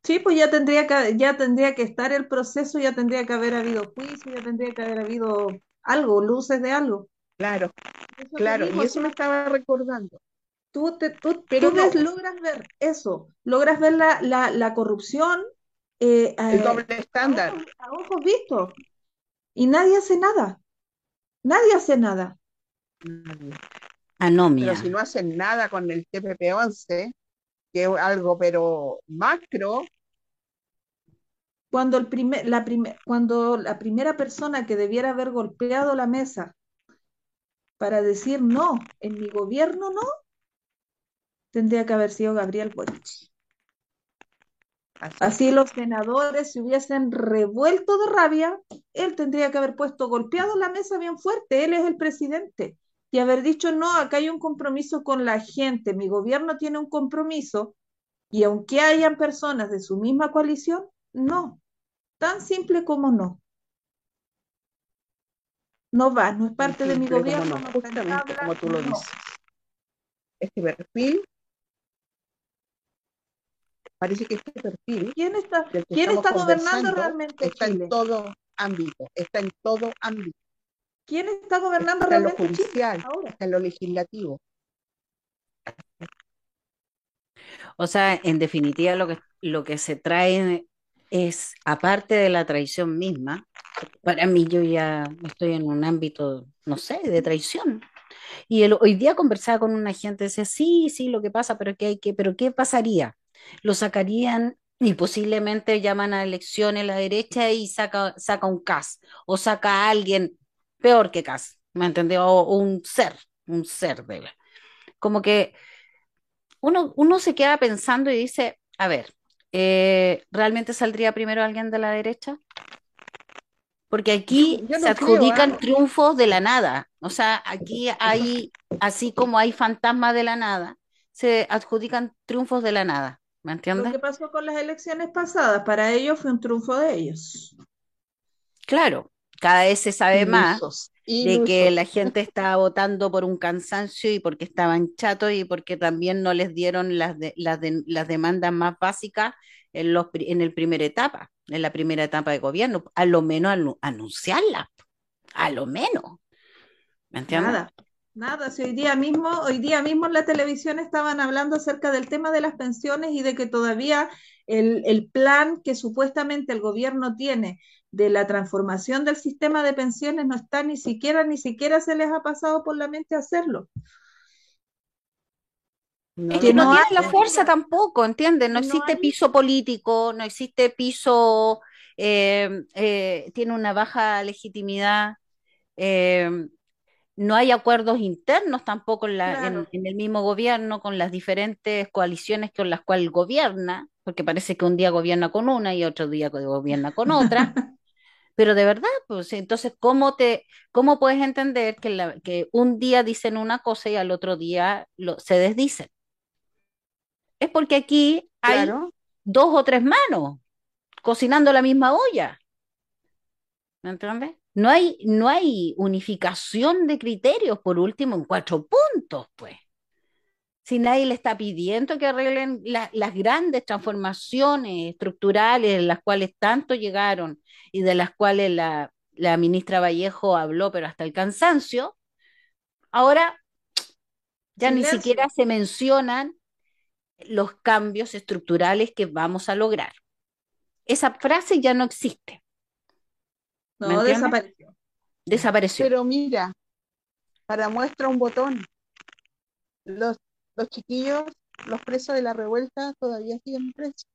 Sí, pues ya tendría que, ya tendría que estar el proceso, ya tendría que haber habido juicio, ya tendría que haber habido algo, luces de algo. Claro, Eso te claro, digo, y eso me estaba recordando. tú, te- tú- Pero tú ves- logras ver eso, logras ver la, la, la corrupción eh, El eh, doble a estándar. ojos, a ojos vistos y nadie hace nada, nadie hace nada. Nadie. Anomia. Pero si no hacen nada con el TPP-11, que es algo pero macro, Cuando, el primer, la primer, cuando la primera persona que debiera haber golpeado la mesa para decir no, en mi gobierno no, tendría que haber sido Gabriel Boric. así. Así los senadores se hubiesen revuelto de rabia, él tendría que haber puesto golpeado la mesa bien fuerte, él es el presidente, y haber dicho, no, acá hay un compromiso con la gente, mi gobierno tiene un compromiso, y aunque hayan personas de su misma coalición, no, tan simple como no. No va, no es parte de mi Simple como gobierno, no, justamente como tú lo no. dices. Este perfil, parece que este perfil ¿Quién está, quién está gobernando realmente está Chile? en todo ámbito, está en todo ámbito, ¿Quién está gobernando está en lo Chile judicial, ahora? está en lo legislativo. O sea, en definitiva, lo que, lo que se trae es, aparte de la traición misma, para mí yo ya estoy en un ámbito, no sé, de traición. Y el- hoy día conversaba con una gente, decía, sí, sí, lo que pasa, pero ¿qué hay que, pero qué pasaría? Lo sacarían y posiblemente llaman a elecciones la derecha y saca, saca un CAS o saca a alguien peor que CAS, ¿me entendió? O, un ser, un ser de como que uno, uno se queda pensando y dice, a ver, eh, ¿realmente saldría primero alguien de la derecha? Porque aquí se creo, adjudican ¿ah? triunfos de la nada. O sea, aquí hay, así como hay fantasmas de la nada, se adjudican triunfos de la nada. ¿Me Lo entiendes? que pasó con las elecciones pasadas, para ellos fue un triunfo de ellos. Claro, cada vez se sabe más Ilusos, de que la gente estaba votando por un cansancio y porque estaban chatos y porque también no les dieron las, de- las, de- las demandas más básicas en, los, en el primera etapa. en la primera etapa de gobierno, a lo menos anunciarla, a lo menos. ¿Me entiendes? Nada, nada. Si hoy día mismo, hoy día mismo en la televisión estaban hablando acerca del tema de las pensiones y de que todavía el, el plan que supuestamente el gobierno tiene de la transformación del sistema de pensiones no está ni siquiera, ni siquiera se les ha pasado por la mente hacerlo. No, que no, tiene la fuerza tampoco, ¿entiendes? No, existe piso político, no existe piso, eh, eh, tiene una baja legitimidad, eh, no hay acuerdos internos tampoco en, en, el mismo gobierno con las diferentes coaliciones con las cuales gobierna, porque parece que un día gobierna con una y otro día gobierna con otra. Pero de verdad, pues entonces, ¿cómo, te, cómo puedes entender que, la, que un día dicen una cosa y al otro día lo, se desdicen? Es porque aquí hay dos o tres manos cocinando la misma olla. ¿Me entiendes? No hay, no hay unificación de criterios, por último, en cuatro puntos, pues. Si nadie le está pidiendo que arreglen las grandes transformaciones estructurales en las cuales tanto llegaron y de las cuales la, la ministra Vallejo habló, pero hasta el cansancio, ahora ya ni siquiera se mencionan los cambios estructurales que vamos a lograr. Esa frase ya no existe. No, desapareció. Desapareció. Pero mira, para muestra un botón, los, los chiquillos, los presos de la revuelta todavía siguen presos.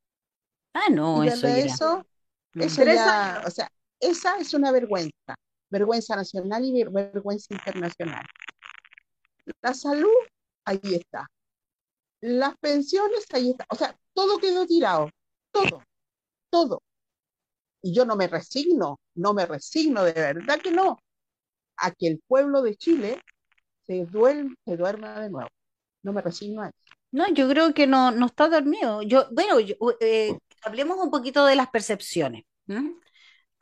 Ah, no, eso, eso, eso ya, o sea, esa es una vergüenza, vergüenza nacional y vergüenza internacional. La salud, ahí está las pensiones, ahí está. O sea, todo quedó tirado, todo, todo. Y yo no me resigno, no me resigno, de verdad que no, a que el pueblo de Chile se, duerme, se duerma de nuevo. No me resigno a eso. No, yo creo que no, no está dormido. Yo, bueno, eh, hablemos un poquito de las percepciones.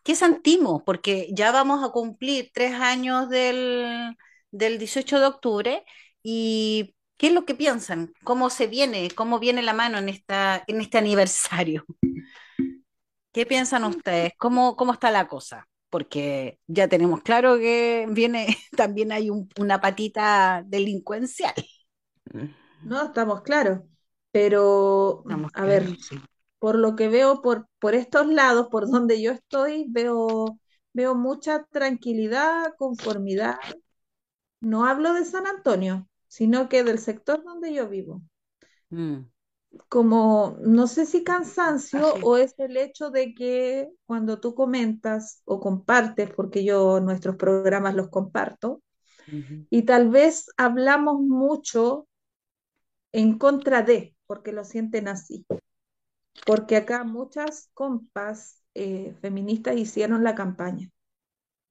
¿Qué sentimos? Porque ya vamos a cumplir tres años del, del 18 de octubre y ¿Qué es lo que piensan? ¿Cómo se viene? ¿Cómo viene la mano en, esta, en este aniversario? ¿Qué piensan ustedes? ¿Cómo, cómo está la cosa? Porque ya tenemos claro que viene, también hay una patita delincuencial. No, estamos claros. Pero, a ver, por lo que veo por, por estos lados, por donde yo estoy, veo, veo mucha tranquilidad, conformidad. No hablo de San Antonio, sino que del sector donde yo vivo. Mm. Como, no sé si cansancio o es el hecho de que cuando tú comentas o compartes, porque yo nuestros programas los comparto, y tal vez hablamos mucho en contra de, porque lo sienten así. Porque acá muchas compas eh, feministas hicieron la campaña.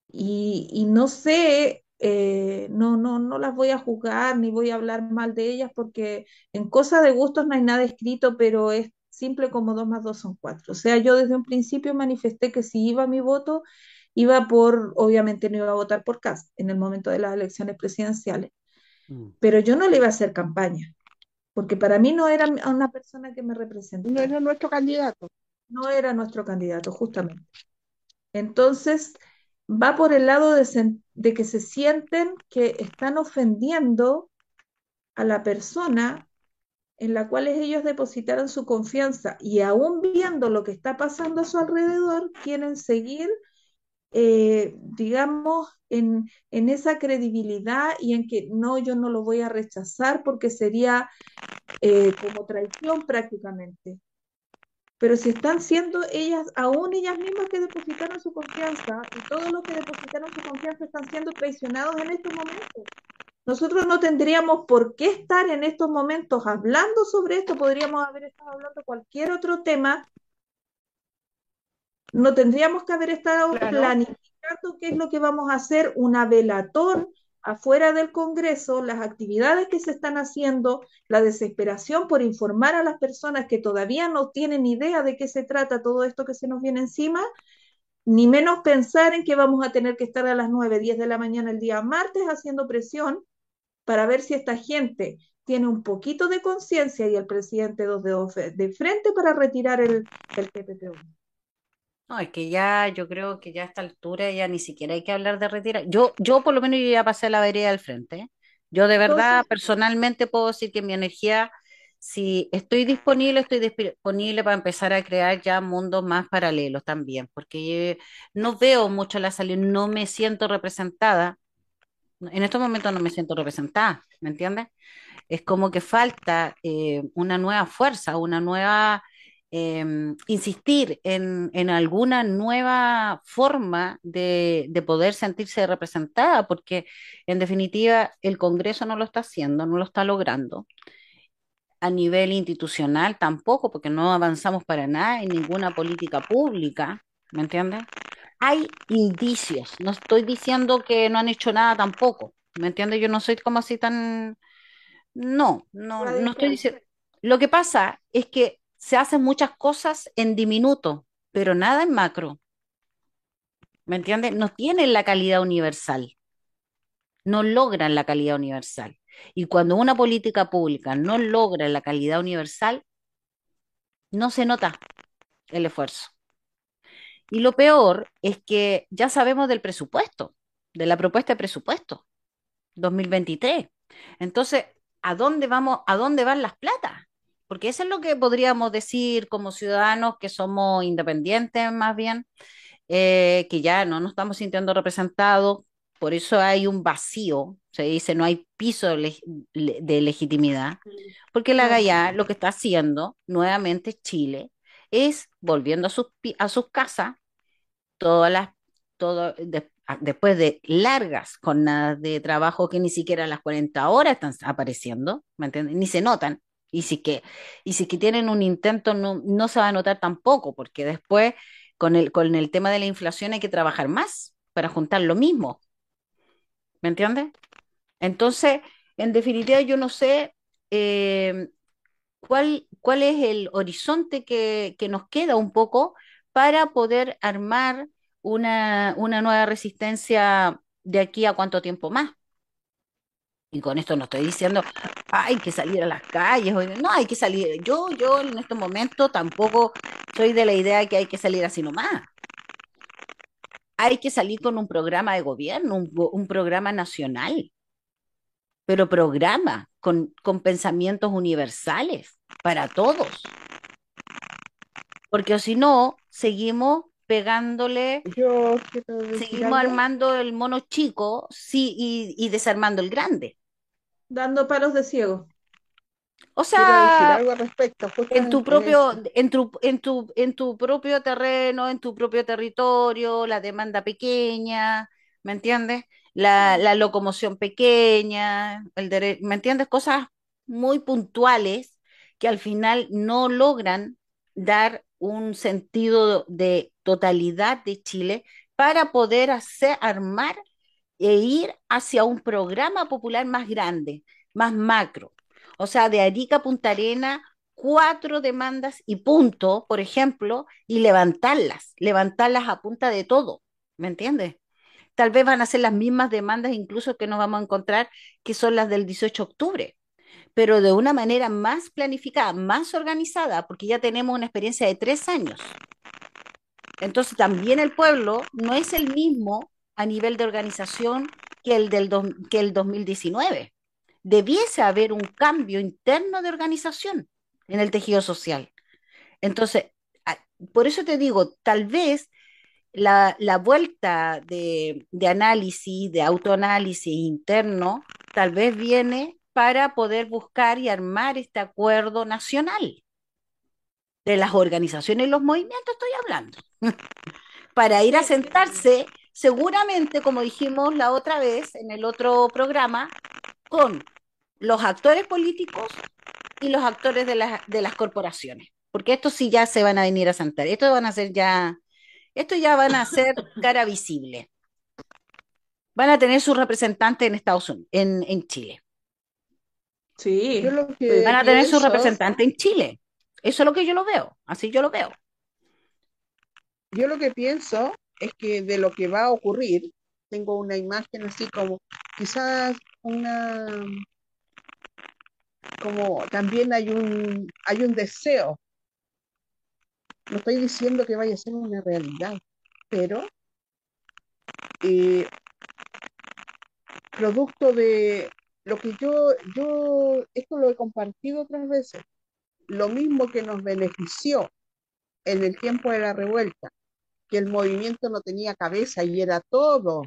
Y, y no sé eh, no, no, no las voy a juzgar ni voy a hablar mal de ellas porque en cosa de gustos no hay nada escrito, pero es simple como dos más dos son cuatro. O sea, yo desde un principio manifesté que si iba mi voto, iba por, obviamente no iba a votar por Cast en el momento de las elecciones presidenciales, mm. pero yo no le iba a hacer campaña, porque para mí no era una persona que me representaba. No era nuestro candidato. No era nuestro candidato, justamente. Entonces, va por el lado de, que se sienten que están ofendiendo a la persona en la cual ellos depositaron su confianza y aún viendo lo que está pasando a su alrededor, quieren seguir, eh, digamos, en, en, esa credibilidad y en que no, yo no lo voy a rechazar porque sería eh, como traición prácticamente. Pero si están siendo ellas, aún ellas mismas que depositaron su confianza, y todos los que depositaron su confianza están siendo traicionados en estos momentos. Nosotros no tendríamos por qué estar en estos momentos hablando sobre esto, podríamos haber estado hablando cualquier otro tema. No tendríamos que haber estado planificando qué es lo que vamos a hacer, una velatón afuera del Congreso, las actividades que se están haciendo, la desesperación por informar a las personas que todavía no tienen idea de qué se trata todo esto que se nos viene encima, ni menos pensar en que vamos a tener que estar a las 9, 10 de la mañana el día martes haciendo presión para ver si esta gente tiene un poquito de conciencia y el presidente dos de, de frente para retirar el, el No, es que ya, yo creo que ya a esta altura ya ni siquiera hay que hablar de retirar. Yo, yo por lo menos yo ya pasé la vereda del frente. ¿eh? Yo de verdad, Entonces, personalmente puedo decir que mi energía, si estoy disponible, estoy disponible para empezar a crear ya mundos más paralelos también, porque no veo mucho la salida, no me siento representada. En estos momentos no me siento representada, ¿me entiendes? Es como que falta eh, una nueva fuerza, una nueva, eh, insistir en, en alguna nueva forma de, de poder sentirse representada, porque en definitiva el Congreso no lo está haciendo, no lo está logrando. A nivel institucional tampoco, porque no avanzamos para nada en ninguna política pública, ¿me entiendes? Hay indicios, no estoy diciendo que no han hecho nada tampoco, ¿me entiendes? Yo no soy como así tan no, no, no estoy diciendo. Lo que pasa es que se hacen muchas cosas en diminuto, pero nada en macro, ¿me entiendes? No tienen la calidad universal, no logran la calidad universal. Y cuando una política pública no logra la calidad universal, no se nota el esfuerzo. Y lo peor es que ya sabemos del presupuesto, de la propuesta de presupuesto 2023. Entonces, ¿a dónde vamos, a dónde van las platas? Porque eso es lo que podríamos decir como ciudadanos que somos independientes más bien, eh, que ya no nos estamos sintiendo representados, por eso hay un vacío, se dice no hay piso de, leg- le- de legitimidad, porque la GAYA lo que está haciendo nuevamente Chile es volviendo a sus, a sus casas todas las, todo, de- después de largas jornadas de trabajo que ni siquiera las 40 horas están apareciendo, ¿me entiendes? Ni se notan. Y si que, y si que tienen un intento, no, no se va a notar tampoco, porque después con el, con el tema de la inflación hay que trabajar más para juntar lo mismo, ¿me entiendes? Entonces, en definitiva, yo no sé eh, cuál, cuál es el horizonte que, que nos queda un poco para poder armar una, una nueva resistencia de aquí a cuánto tiempo más. Y con esto no estoy diciendo, hay que salir a las calles, no hay que salir. Yo, yo en este momento tampoco soy de la idea de que hay que salir así nomás. Hay que salir con un programa de gobierno, un, programa nacional, pero programa con, con pensamientos universales para todos. Porque o si no, seguimos pegándole, Yo seguimos algo. armando el mono chico, sí, y, y desarmando el grande. Dando palos de ciego. O sea, algo al respecto, en tu propio, eso. en tu, en tu, en tu propio terreno, en tu propio territorio, la demanda pequeña, ¿me entiendes? La, la locomoción pequeña, el ¿me entiendes? Cosas muy puntuales que al final no logran dar un sentido de totalidad de Chile para poder hacer, armar e ir hacia un programa popular más grande, más macro. O sea, de Arica a Punta Arena, cuatro demandas y punto, por ejemplo, y levantarlas, levantarlas a punta de todo, ¿me entiendes? Tal vez van a ser las mismas demandas incluso que nos vamos a encontrar, que son las del 18 de octubre, pero de una manera más planificada, más organizada, porque ya tenemos una experiencia de tres años. Entonces también el pueblo no es el mismo a nivel de organización que el del que el 2019. Debiese haber un cambio interno de organización en el tejido social. Entonces, por eso te digo, tal vez la, la vuelta de, de análisis, de autoanálisis interno, tal vez viene para poder buscar y armar este acuerdo nacional de las organizaciones y los movimientos, estoy hablando para ir a sentarse, seguramente, como dijimos la otra vez en el otro programa, con los actores políticos y los actores de, las de las corporaciones. Porque estos sí ya se van a venir a sentar. Estos van a ser ya, estos ya van a ser cara visible. Van a tener sus representantes en Estados Unidos, en, en Chile. Yo sí, lo pero Van que a tener sus pienso, representantes en Chile. Eso es lo que yo lo veo. Así yo lo veo. yo lo que pienso es que de lo que va a ocurrir, tengo una imagen así como quizás una, como también hay un, hay un deseo. No estoy diciendo que vaya a ser una realidad, pero eh, producto de lo que yo, yo, esto lo he compartido otras veces, lo mismo que nos benefició en el tiempo de la revuelta, que el movimiento no tenía cabeza y era todo,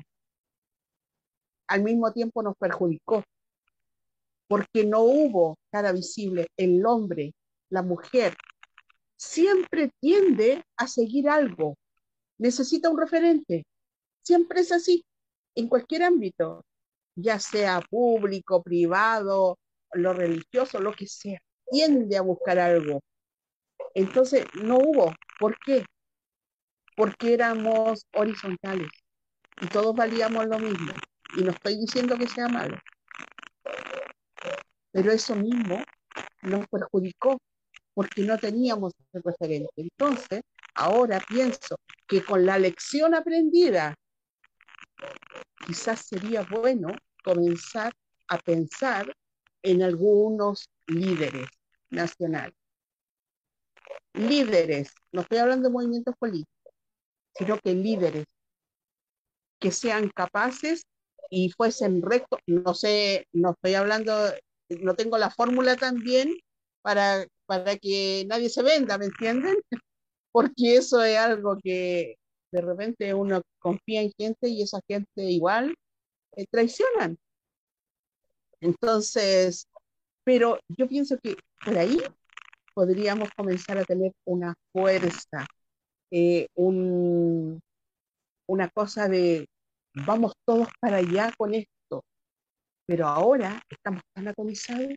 al mismo tiempo nos perjudicó, porque no hubo cara visible, el hombre, la mujer, siempre tiende a seguir algo, necesita un referente, siempre es así, en cualquier ámbito, ya sea público, privado, lo religioso, lo que sea, tiende a buscar algo. Entonces, no hubo. ¿Por qué? Porque éramos horizontales y todos valíamos lo mismo. Y no estoy diciendo que sea malo. Pero eso mismo nos perjudicó porque no teníamos ese referente. Entonces, ahora pienso que con la lección aprendida, quizás sería bueno comenzar a pensar en algunos líderes nacionales. Líderes, no estoy hablando de movimientos políticos, sino que líderes que sean capaces y fuesen rectos, no sé, no estoy hablando, no tengo la fórmula también para, para que nadie se venda, ¿me entienden? Porque eso es algo que de repente uno confía en gente y esa gente igual eh, traicionan. Entonces, pero yo pienso que por ahí podríamos comenzar a tener una fuerza, eh, un, una cosa de vamos todos para allá con esto. Pero ahora estamos tan atomizados,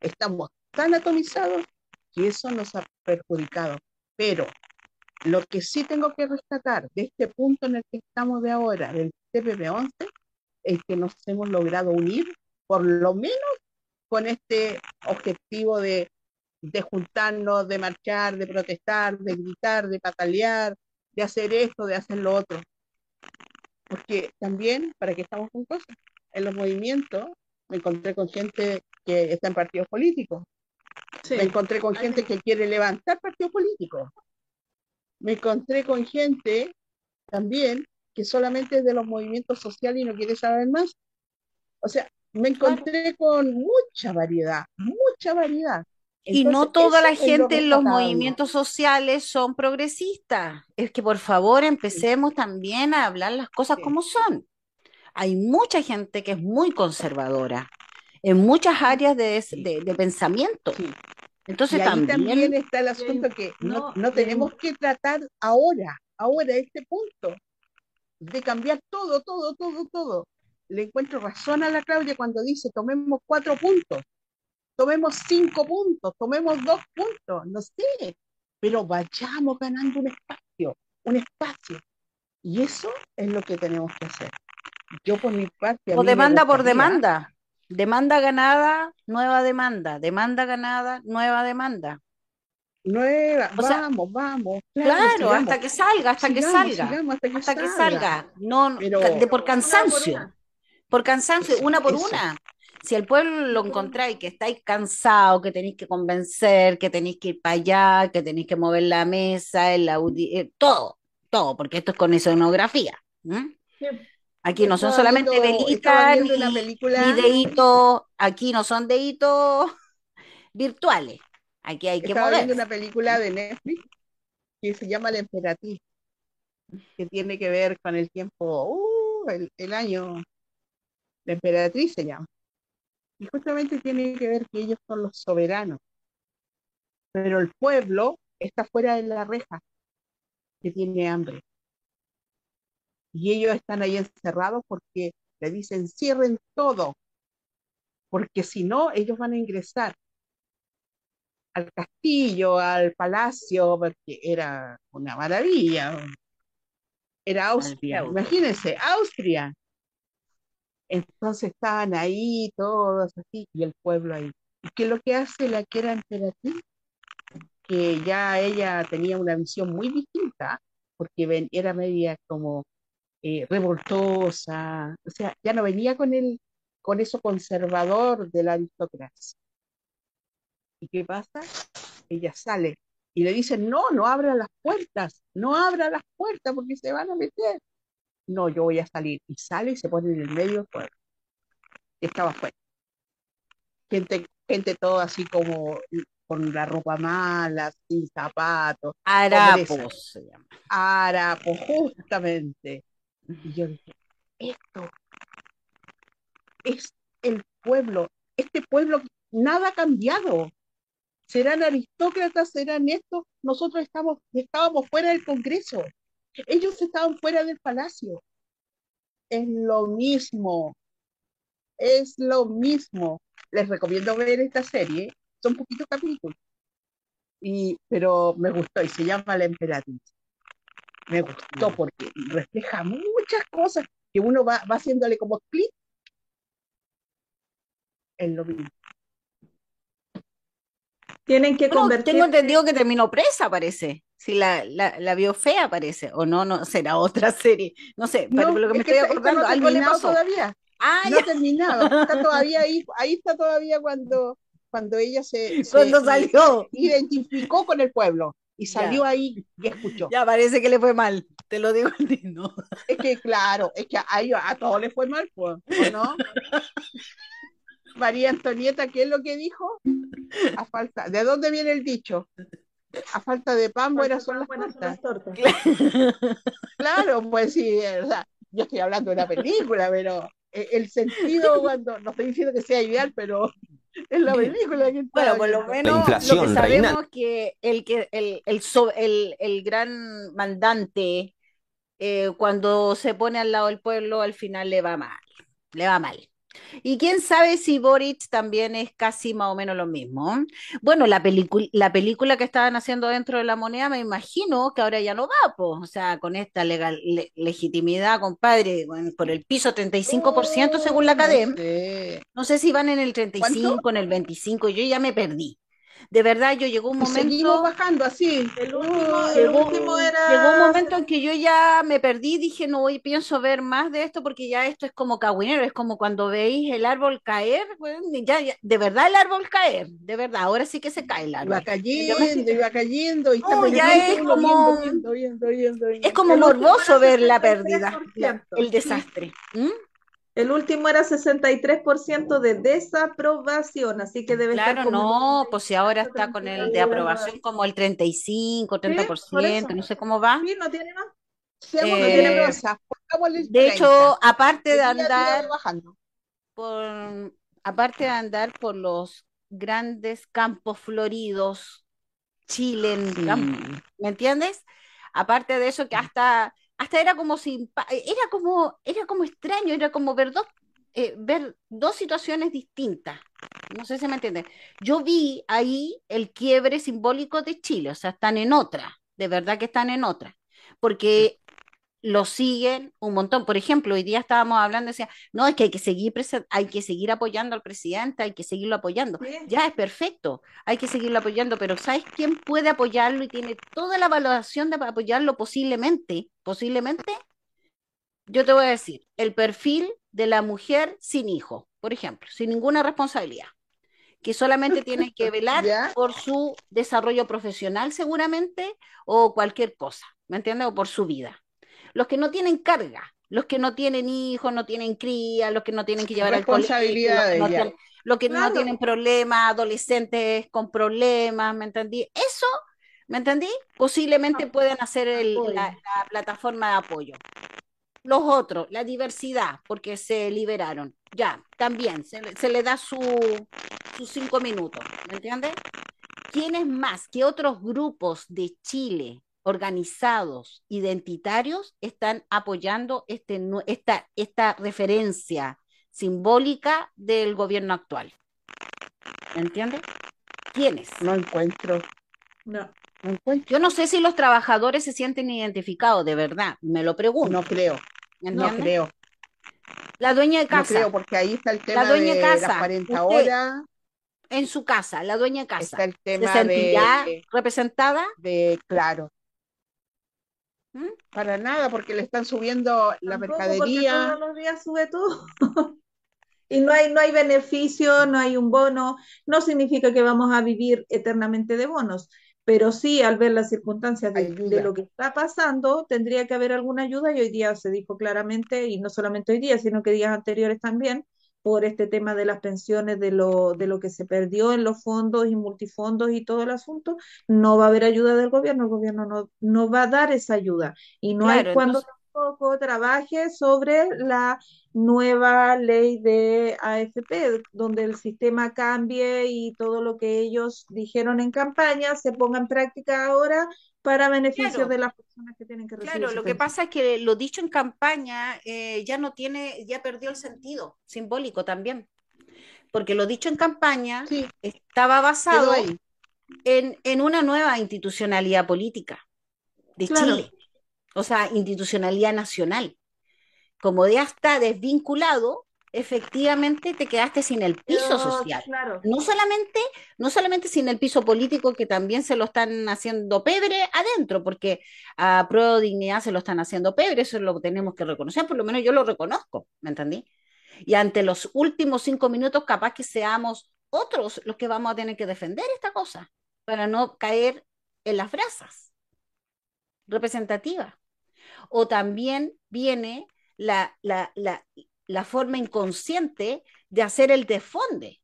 estamos tan atomizados que eso nos ha perjudicado. Pero lo que sí tengo que rescatar de este punto en el que estamos de ahora, del TPP-11, es que nos hemos logrado unir, por lo menos con este objetivo de, de juntarnos, de marchar, de protestar, de gritar, de patalear, de hacer esto, de hacer lo otro. Porque también, ¿para qué estamos con cosas? En los movimientos me encontré con gente que está en partidos políticos. Me encontré con gente que quiere levantar partidos políticos. Me encontré con gente también que solamente es de los movimientos sociales y no quiere saber más. O sea, me encontré con mucha variedad, mucha variedad. Y no toda la gente en los movimientos sociales son progresistas. Es que por favor empecemos también a hablar las cosas como son. Hay mucha gente que es muy conservadora en muchas áreas de, de, pensamiento. Entonces también... está el asunto que no, no tenemos que tratar ahora, ahora este punto, de cambiar todo, todo, todo, todo. Le encuentro razón a la Claudia cuando dice tomemos cuatro puntos, tomemos cinco puntos, tomemos dos puntos, no sé, pero vayamos ganando un espacio, un espacio. Y eso es lo que tenemos que hacer. Yo por mi parte... O demanda por demanda. Demanda ganada, nueva demanda. Demanda ganada, nueva demanda. Nueva, vamos, vamos. Claro, hasta que salga, hasta que salga. hasta que, salga. No, de, por cansancio. Por, cansancio, una por una. Si el pueblo lo encontráis que estáis cansados, que tenéis que convencer, que tenéis que ir para allá, que tenéis que mover la mesa, el eh, todo, todo, porque esto es con escenografía. Aquí no son solamente velitas ni, deditos, aquí no son deditos virtuales. Aquí hay que Estaba viendo una película de Netflix que se llama La Emperatriz, que tiene que ver con el tiempo, uh, el, año. La Emperatriz se llama. Y justamente tiene que ver que ellos son los soberanos. Pero el pueblo está fuera de la reja, que tiene hambre y ellos están ahí encerrados porque le dicen cierren todo, porque si no, ellos van a ingresar al castillo, al palacio, porque era una maravilla. Era Austria, imagínense, Austria. Entonces estaban ahí todos así, y el pueblo ahí. ¿Y qué lo que hace la que era emperatriz? Que ya ella tenía una visión muy distinta, porque era media como eh, revoltosa, o sea, ya no venía con el, con eso conservador de la aristocracia. ¿Y qué pasa? Ella sale y le dicen, no, no abra las puertas, no abra las puertas porque se van a meter. No, yo voy a salir. Y sale y se pone en el medio del pueblo. Y estaba afuera. Gente, gente todo así como con la ropa mala, sin zapatos. Harapos se llama. Harapos, justamente. Y yo dije, esto es el pueblo, este pueblo, nada ha cambiado. Serán aristócratas, serán estos, nosotros estamos, estábamos fuera del Congreso, ellos estaban fuera del palacio. Es lo mismo, es lo mismo. Les recomiendo ver esta serie, son poquitos capítulos, y, pero me gustó y se llama La Emperatriz. Me gustó porque refleja muchas cosas que uno va, va haciéndole como clic en lo mismo. Tienen que Bueno, convertir. tengo entendido que terminó presa, parece. Si la, la, la vio fea, parece. O no, no, será otra serie. No sé, pero No, lo que me es estoy acordando, no algo le pasó. todavía. Ah, No ya, ha terminado. Está todavía ahí, ahí está todavía cuando, cuando ella se, se cuando salió. identificó con el pueblo y Ya. salió ahí y escuchó. Ya parece que le fue mal. Te lo digo al no. Es que claro, es que a, ellos- a todos les fue mal, pues, ¿o no? María Antonieta, ¿qué es lo que dijo? A falta, ¿de dónde viene el dicho? A falta de pan, buenas son las Buenas tortas. tortas. Claro, pues sí, o sea, yo estoy hablando de una película, pero e- el sentido cuando, no estoy diciendo que sea ideal, pero es la película que está Bueno, por lo menos lo que sabemos que el que el, el, so- el, el gran mandante eh, cuando se pone al lado del pueblo al final le va mal, le va mal. Y quién sabe si Boric también es casi más o menos lo mismo. Bueno, la película, la película que estaban haciendo dentro de la moneda, me imagino que ahora ya no va, pues, o sea, con esta legal, le- legitimidad, compadre, con- por el piso 35% según la Oh, no sé. No sé si van en el 35, ¿Cuánto? en el 25, yo ya me perdí. De verdad, yo llegó un Y seguimos momento, bajando así. El último, el llegó, último era. llegó un momento en que yo ya me perdí, dije, no voy, pienso ver más de esto porque ya esto es como cagüinero, es como cuando veis el árbol caer, bueno, ya, ya, de verdad el árbol caer, de verdad, ahora sí que se cae el Iba árbol. Me cayendo, iba cayendo, y No, ya es como- viendo, viendo, viendo, Es como El morboso ver la pérdida, la- 63%. el desastre. ¿Mm? El último era 63% de desaprobación, así que debe estar Claro, no, pues si ahora está con el de aprobación como el 35, 30%, no sé cómo va. Sí, no tiene más. Seamos Eh, De 30. hecho, aparte de andar por, aparte de andar por los grandes campos floridos, Chile Sí. ¿me entiendes? Aparte de eso que hasta, hasta era como simpa- era como, era como extraño, era como ver dos, eh, ver dos situaciones distintas. No sé si me entiendes. Yo vi ahí el quiebre simbólico de Chile, o sea, están en otra, de verdad que están en otra, porque lo siguen un montón. Por ejemplo, hoy día estábamos hablando, decía, no, es que hay que seguir, hay que seguir apoyando al presidente, hay que seguirlo apoyando. Sí. Ya es perfecto, hay que seguirlo apoyando, pero ¿sabes quién puede apoyarlo y tiene toda la valoración de apoyarlo posiblemente? Posiblemente, yo te voy a decir, el perfil de la mujer sin hijo, por ejemplo, sin ninguna responsabilidad, que solamente tiene que velar ¿Ya? por su desarrollo profesional seguramente o cualquier cosa, ¿me entiendes? O por su vida. Los que no tienen carga, los que no tienen hijos, no tienen cría, los que no tienen que llevar al colegio, los Responsabilidad que de no los que no tienen problemas, adolescentes con problemas, ¿me entendí? Eso, ¿me entendí? Posiblemente Ah, puedan hacer el- la, la plataforma de apoyo. Los otros, la diversidad, porque se liberaron. Ya, también, se, le- se le da su, sus cinco minutos, ¿me entiendes? ¿Quiénes más? ¿Qué otros grupos de Chile organizados, identitarios, están apoyando este, esta, esta referencia simbólica del gobierno actual? ¿Me entiendes? ¿Quiénes? No encuentro, No. no encuentro. Yo no sé si los trabajadores se sienten identificados, de verdad, me lo pregunto. No creo, ¿me no creo, La dueña de no casa, creo, porque ahí está el tema dueña de de casa, las 40 usted, horas, en su casa, la dueña de casa, está el ¿se tema sentirá de, representada? de, claro, ¿Mm? para nada, porque le están subiendo la Tampoco mercadería. todos los días sube todo. Y no hay, no hay beneficio, no hay un bono, no significa que vamos a vivir eternamente de bonos, pero sí al ver las circunstancias de, de, lo que está pasando, tendría que haber alguna ayuda y hoy día se dijo claramente, y no solamente hoy día, sino que días anteriores también, por este tema de las pensiones, de lo, de lo que se perdió en los fondos y multifondos y todo el asunto, no va a haber ayuda del gobierno, el gobierno no, no va a dar esa ayuda. Y no claro, hay cuando entonces... tampoco trabaje sobre la nueva ley de AFP, donde el sistema cambie y todo lo que ellos dijeron en campaña se ponga en práctica ahora para beneficio claro. de las personas que tienen que recibir. Claro, lo que pasa es que lo dicho en campaña eh, ya no tiene, ya perdió el sentido simbólico también, porque lo dicho en campaña sí. estaba basado en, en, una nueva institucionalidad política de claro. Chile, o sea, institucionalidad nacional. Como ya está desvinculado, efectivamente te quedaste sin el piso Pero, social. claro. No solamente, no solamente sin el piso político, que también se lo están haciendo pebre adentro, porque a Pro de Dignidad se lo están haciendo pebre, eso es lo tenemos que reconocer, por lo menos yo lo reconozco, ¿me entendí? Y ante los últimos cinco minutos, capaz que seamos otros los que vamos a tener que defender esta cosa, para no caer en las brasas representativas. O también viene la, la, la, la forma inconsciente de hacer el desfonde.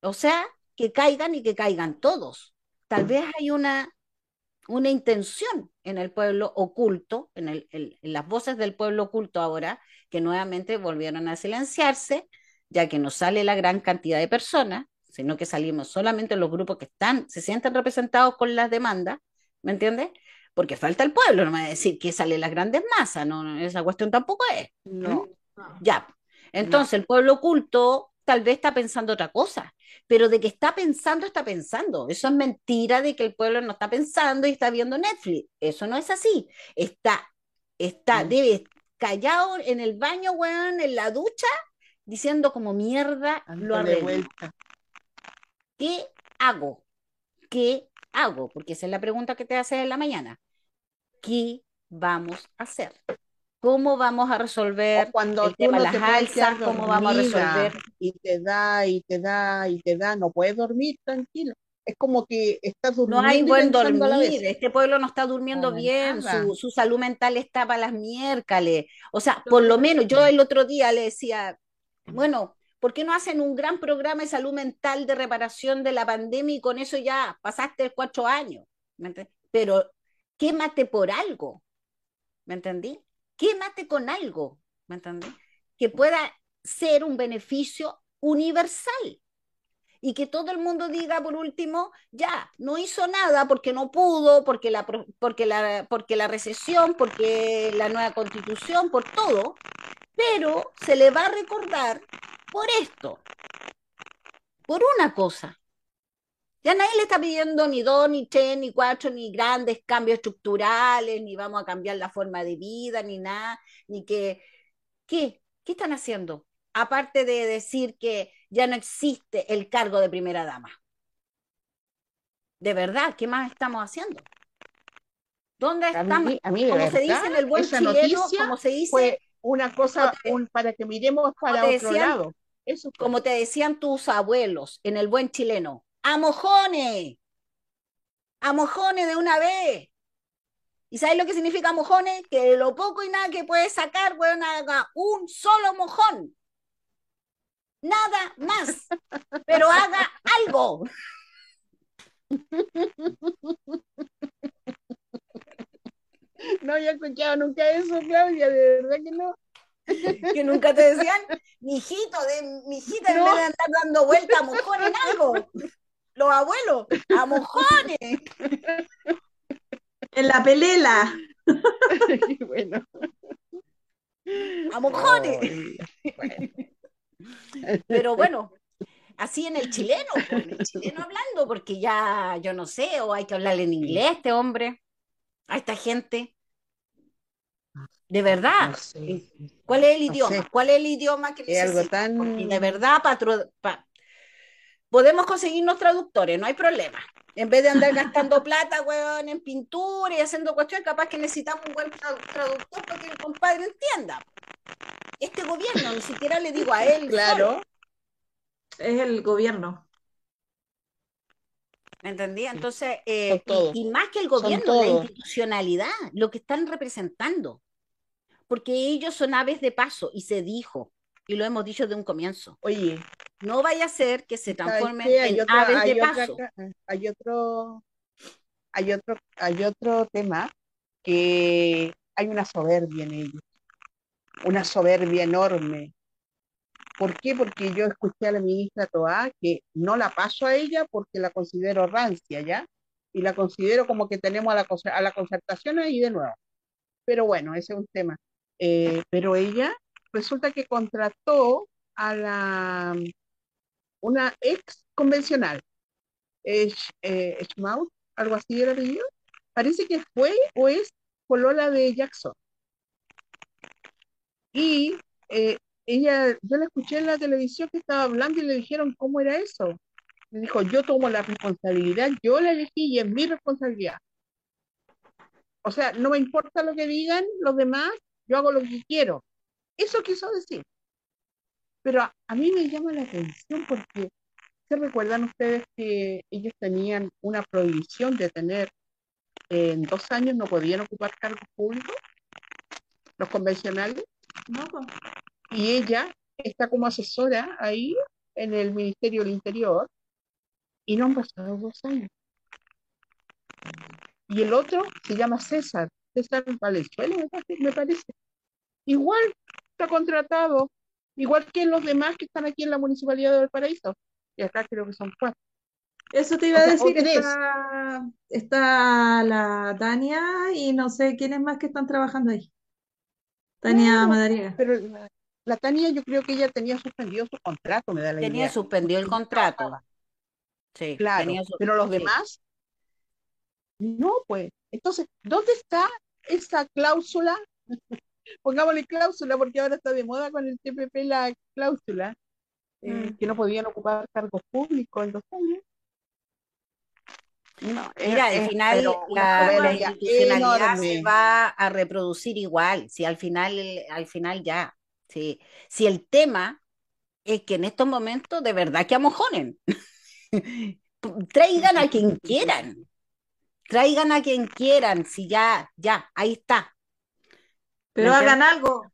O sea, que caigan y que caigan todos. Tal vez hay una, una intención en el pueblo oculto, en, el, en, las voces del pueblo oculto ahora, que nuevamente volvieron a silenciarse, ya que no sale la gran cantidad de personas, sino que salimos solamente los grupos que están, se sienten representados con las demandas, ¿me entiendes? Porque falta el pueblo, no me va a decir que salen las grandes masas, no, esa cuestión tampoco es. No. Ya, entonces, no. el pueblo oculto tal vez está pensando otra cosa, pero de que está pensando, está pensando. Eso es mentira de que el pueblo no está pensando y está viendo Netflix. Eso no es así. Está, está, mm. debe callado en el baño, weón, en la ducha, diciendo como mierda lo arreglo. ¿Qué hago? ¿Qué hago? Porque esa es la pregunta que te haces en la mañana. ¿Qué vamos a hacer? ¿Cómo vamos a resolver o cuando el tema de las alzas? ¿Cómo vamos a resolver? Y te da, y te da, y te da, no puedes dormir tranquilo. Es como que estás durmiendo. No hay buen dormir, este pueblo no está durmiendo no, bien, su, su, salud mental está para las miércoles. O sea, por lo menos yo el otro día le decía, bueno, ¿por qué no hacen un gran programa de salud mental de reparación de la pandemia y con eso ya pasaste cuatro años? Pero quémate por algo, ¿me entendí? Quémate con algo, ¿me entiendes? Que pueda ser un beneficio universal. Y que todo el mundo diga, por último, ya, no hizo nada porque no pudo, porque la, porque la, porque la recesión, porque la nueva constitución, por todo, pero se le va a recordar por esto, por una cosa, ya nadie le está pidiendo ni dos, ni tres, ni cuatro, ni grandes cambios estructurales, ni vamos a cambiar la forma de vida, ni nada, ni que... ¿Qué? ¿Qué están haciendo? Aparte de decir que ya no existe el cargo de primera dama. De verdad, ¿qué más estamos haciendo? ¿Dónde estamos? A mí, a mí como se dice en el buen chileno, como se dice... Fue una cosa te, un, para que miremos para otro decían, lado. Eso fue. Como te decían tus abuelos en el buen chileno, a mojones, a mojones de una vez. ¿Y sabes lo que significa mojones? Que de lo poco y nada que puedes sacar, weón, haga un solo mojón. Nada más. Pero haga algo. No había escuchado nunca eso, Claudia, de verdad que no. Que nunca te decían, mijito, de, mijita, no. en vez de andar dando vuelta a mojón en algo los abuelos, a mojones. En la pelela. bueno. A mojones. Oh, bueno. Pero bueno, así en el chileno, en el chileno hablando, porque ya yo no sé, o hay que hablarle en inglés a este hombre, a esta gente. De verdad. No sé. ¿Cuál es el idioma? No sé. ¿Cuál es el idioma que necesita? Es algo tan... Porque de verdad, patro, pa, podemos conseguirnos traductores, no hay problema. En vez de andar gastando plata, weón, en pintura y haciendo cuestiones, capaz que necesitamos un buen traductor para que el compadre entienda. Este gobierno, ni siquiera le digo a él. Claro. Solo. Es el gobierno. ¿Me entendí? Entonces, eh, y, y más que el gobierno, la institucionalidad, lo que están representando, porque ellos son aves de paso y se dijo, y lo hemos dicho de un comienzo, Oye, no vaya a ser que se ¿sabes transformen? Hay en otra, aves de hay otra, paso. ca- hay otro, hay otro, hay otro tema que hay una soberbia en ellos, una soberbia enorme. ¿Por qué? Porque yo escuché a la ministra Toá que no la paso a ella porque la considero rancia, ¿ya? Y la considero como que tenemos a la, a la concertación ahí de nuevo. Pero bueno, ese es un tema. Eh, pero ella resulta que contrató a la, una ex convencional, eh, Schmaut, algo así era apellido. Parece que fue o es polola de Jackson. Y eh, ella, yo la escuché en la televisión que estaba hablando y le dijeron cómo era eso. Le dijo, yo tomo la responsabilidad, yo la elegí y es mi responsabilidad. O sea, no me importa lo que digan los demás, yo hago lo que quiero. Eso quiso decir. Pero a, a mí me llama la atención porque ¿se recuerdan ustedes que ellos tenían una prohibición de tener, eh, en dos años no podían ocupar cargos públicos, los convencionales? ¿no? Pues, y ella está como asesora ahí en el Ministerio del Interior y no han pasado dos años. Y el otro se llama César, César Valenzuela, me parece. me parece. Igual está contratado, igual que los demás que están aquí en la Municipalidad de Valparaíso. Y acá creo que son cuatro. Eso te iba O a decir, está, está la Tania y no sé quiénes más que están trabajando ahí. Tania Madariaga. pero la, la Tania yo creo que ella tenía suspendido su contrato, me da la Tenía idea. suspendido el no contrato. Sí, Claro, tenía su- pero los sí. demás, no, pues. Entonces, ¿dónde está esa cláusula? Pongámosle cláusula porque ahora está de moda con el TPP la cláusula, eh, Mm. que no podían ocupar cargos públicos en dos años. No, es- Mira, al es- final la, la institucionalidad se va a reproducir igual, si al final, al final ya, sí. Si el tema es que en estos momentos de verdad que amojonen, traigan a quien quieran, traigan a quien quieran, si ya, ya, ahí está. Pero ¿Me hagan algo.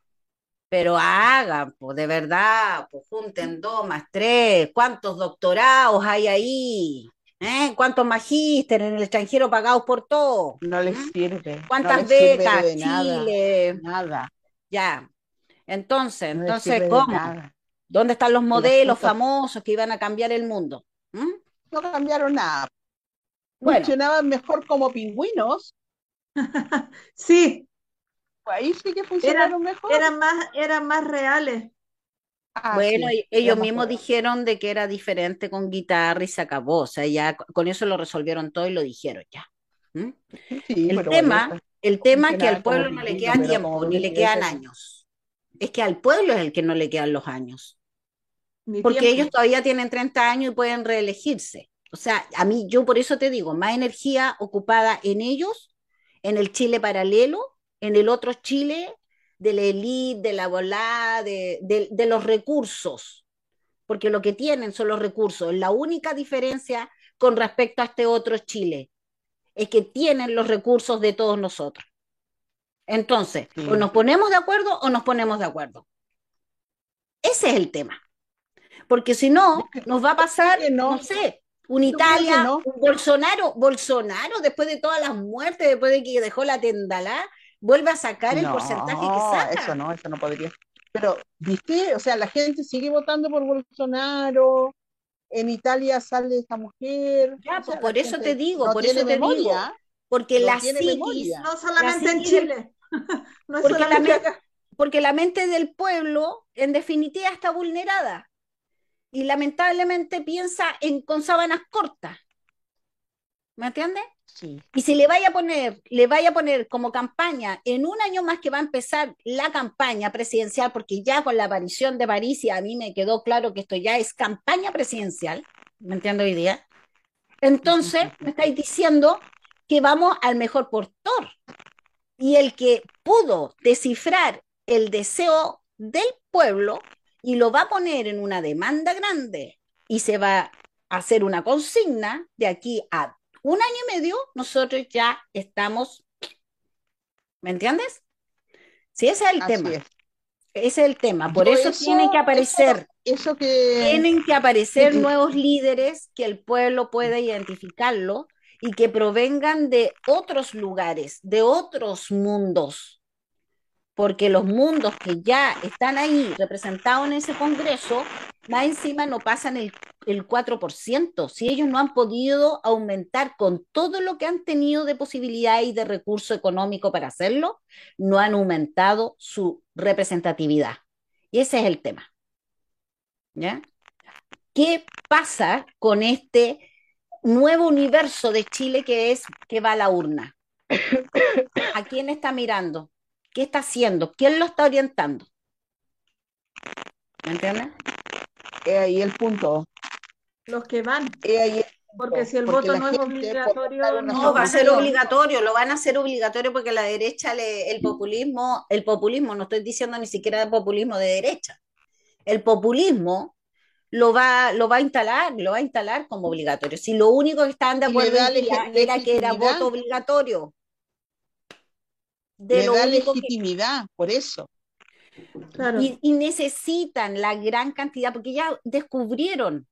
Pero hagan, pues de verdad, pues junten dos más tres, ¿cuántos doctorados hay ahí? ¿Eh? ¿Cuántos magíster en el extranjero pagados por todo? No les ¿Mm? sirve, no ¿Cuántas sirve becas? de nada, Chile, nada, ya. Entonces, no entonces, sirve ¿cómo? ¿Dónde están los El modelos famosos que iban a cambiar el mundo? ¿Mm? no cambiaron nada. Bueno, Funcionaban mejor como pingüinos, Sí, ahí sí que funcionaron mejor. eran más, eran más reales. Ah, bueno, sí, ellos era mismos real. dijeron de que era diferente con guitarra y se acabó. O sea, ya co- con eso lo resolvieron todo y lo dijeron ya. ¿Mm? Sí, El tema, bueno, el tema es que al pueblo no le queda tiempo, ni le quedan veces. años. Es que al pueblo es el que no le quedan los años. Ni porque tiempo. ellos todavía tienen 30 años y pueden reelegirse. O sea, a mí, yo por eso te digo, más energía ocupada en ellos, en el Chile paralelo, en el otro Chile, de la élite, de la volada, de, de- de los recursos, porque lo que tienen son los recursos. La única diferencia con respecto a este otro Chile es que tienen los recursos de todos nosotros. Entonces, Sí. o nos ponemos de acuerdo o nos ponemos de acuerdo. Ese es el tema. Porque si no, nos va a pasar, no. no sé, un Italia, no. un Bolsonaro, Bolsonaro, después de todas las muertes, después de que dejó la tendalá, vuelve a sacar el No, porcentaje que saca. eso no, eso no podría. Pero, ¿viste? O sea, la gente sigue votando por Bolsonaro. En Italia sale esta mujer. Ya, O pues sea, por la eso te digo, no por eso te digo, porque no la psiquis, memoria. No solamente en Chile. No es Porque la solamente mente- acá. porque la mente del pueblo, en definitiva, está vulnerada. Y lamentablemente piensa en con sábanas cortas. ¿Me entiendes? Sí. Y si le vaya a poner, le vaya a poner como campaña en un año más que va a empezar la campaña presidencial, porque ya con la aparición de París, y a mí me quedó claro que esto ya es campaña presidencial, ¿me entiendo hoy día? Entonces, me estáis diciendo que vamos al mejor postor. Y el que pudo descifrar el deseo del pueblo y lo va a poner en una demanda grande y se va hacer una consigna de aquí a un año y medio, nosotros ya estamos, ¿me entiendes? Sí, ese es el Así tema. es. Ese es el tema. Por eso, eso, tienen que aparecer, eso, eso que tienen que aparecer nuevos líderes que el pueblo pueda identificarlo y que provengan de otros lugares, de otros mundos. Porque los mundos que ya están ahí representados en ese Congreso, más encima no pasan el, el 4%. Si ellos no han podido aumentar con todo lo que han tenido de posibilidad y de recurso económico para hacerlo, no han aumentado su representatividad. Y ese es el tema. ¿Ya? ¿Qué pasa con este nuevo universo de Chile que es que va a la urna? ¿A quién está mirando? ¿Qué está haciendo? ¿Quién lo está orientando? ¿Me entiendes? es ahí el punto. Los que van, Es ahí el porque si el Porque voto no es obligatorio, no va a ser obligatorio, lo van a hacer obligatorio porque la derecha, le, el populismo, el populismo, no estoy diciendo ni siquiera de populismo de derecha, el populismo lo va, lo va a instalar, lo va a instalar como obligatorio. Si lo único que estaban de acuerdo era que era voto obligatorio. De le lo da único que legitimidad, por eso. Claro. Y, y necesitan la gran cantidad, porque ya descubrieron,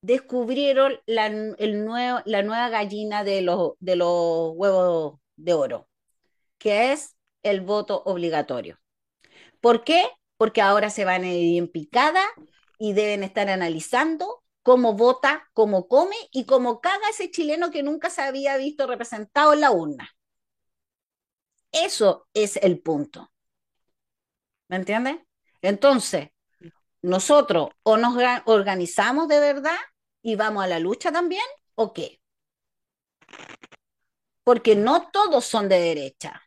descubrieron la, el nuevo, la nueva gallina de los, de los huevos de oro, que es el voto obligatorio. ¿Por qué? Porque ahora se van a ir en picada y deben estar analizando cómo vota, cómo come y cómo caga ese chileno que nunca se había visto representado en la urna. Eso es el punto. ¿Me entiendes? Entonces, nosotros o nos ga- organizamos de verdad y vamos a la lucha también, o qué? Porque no todos son de derecha.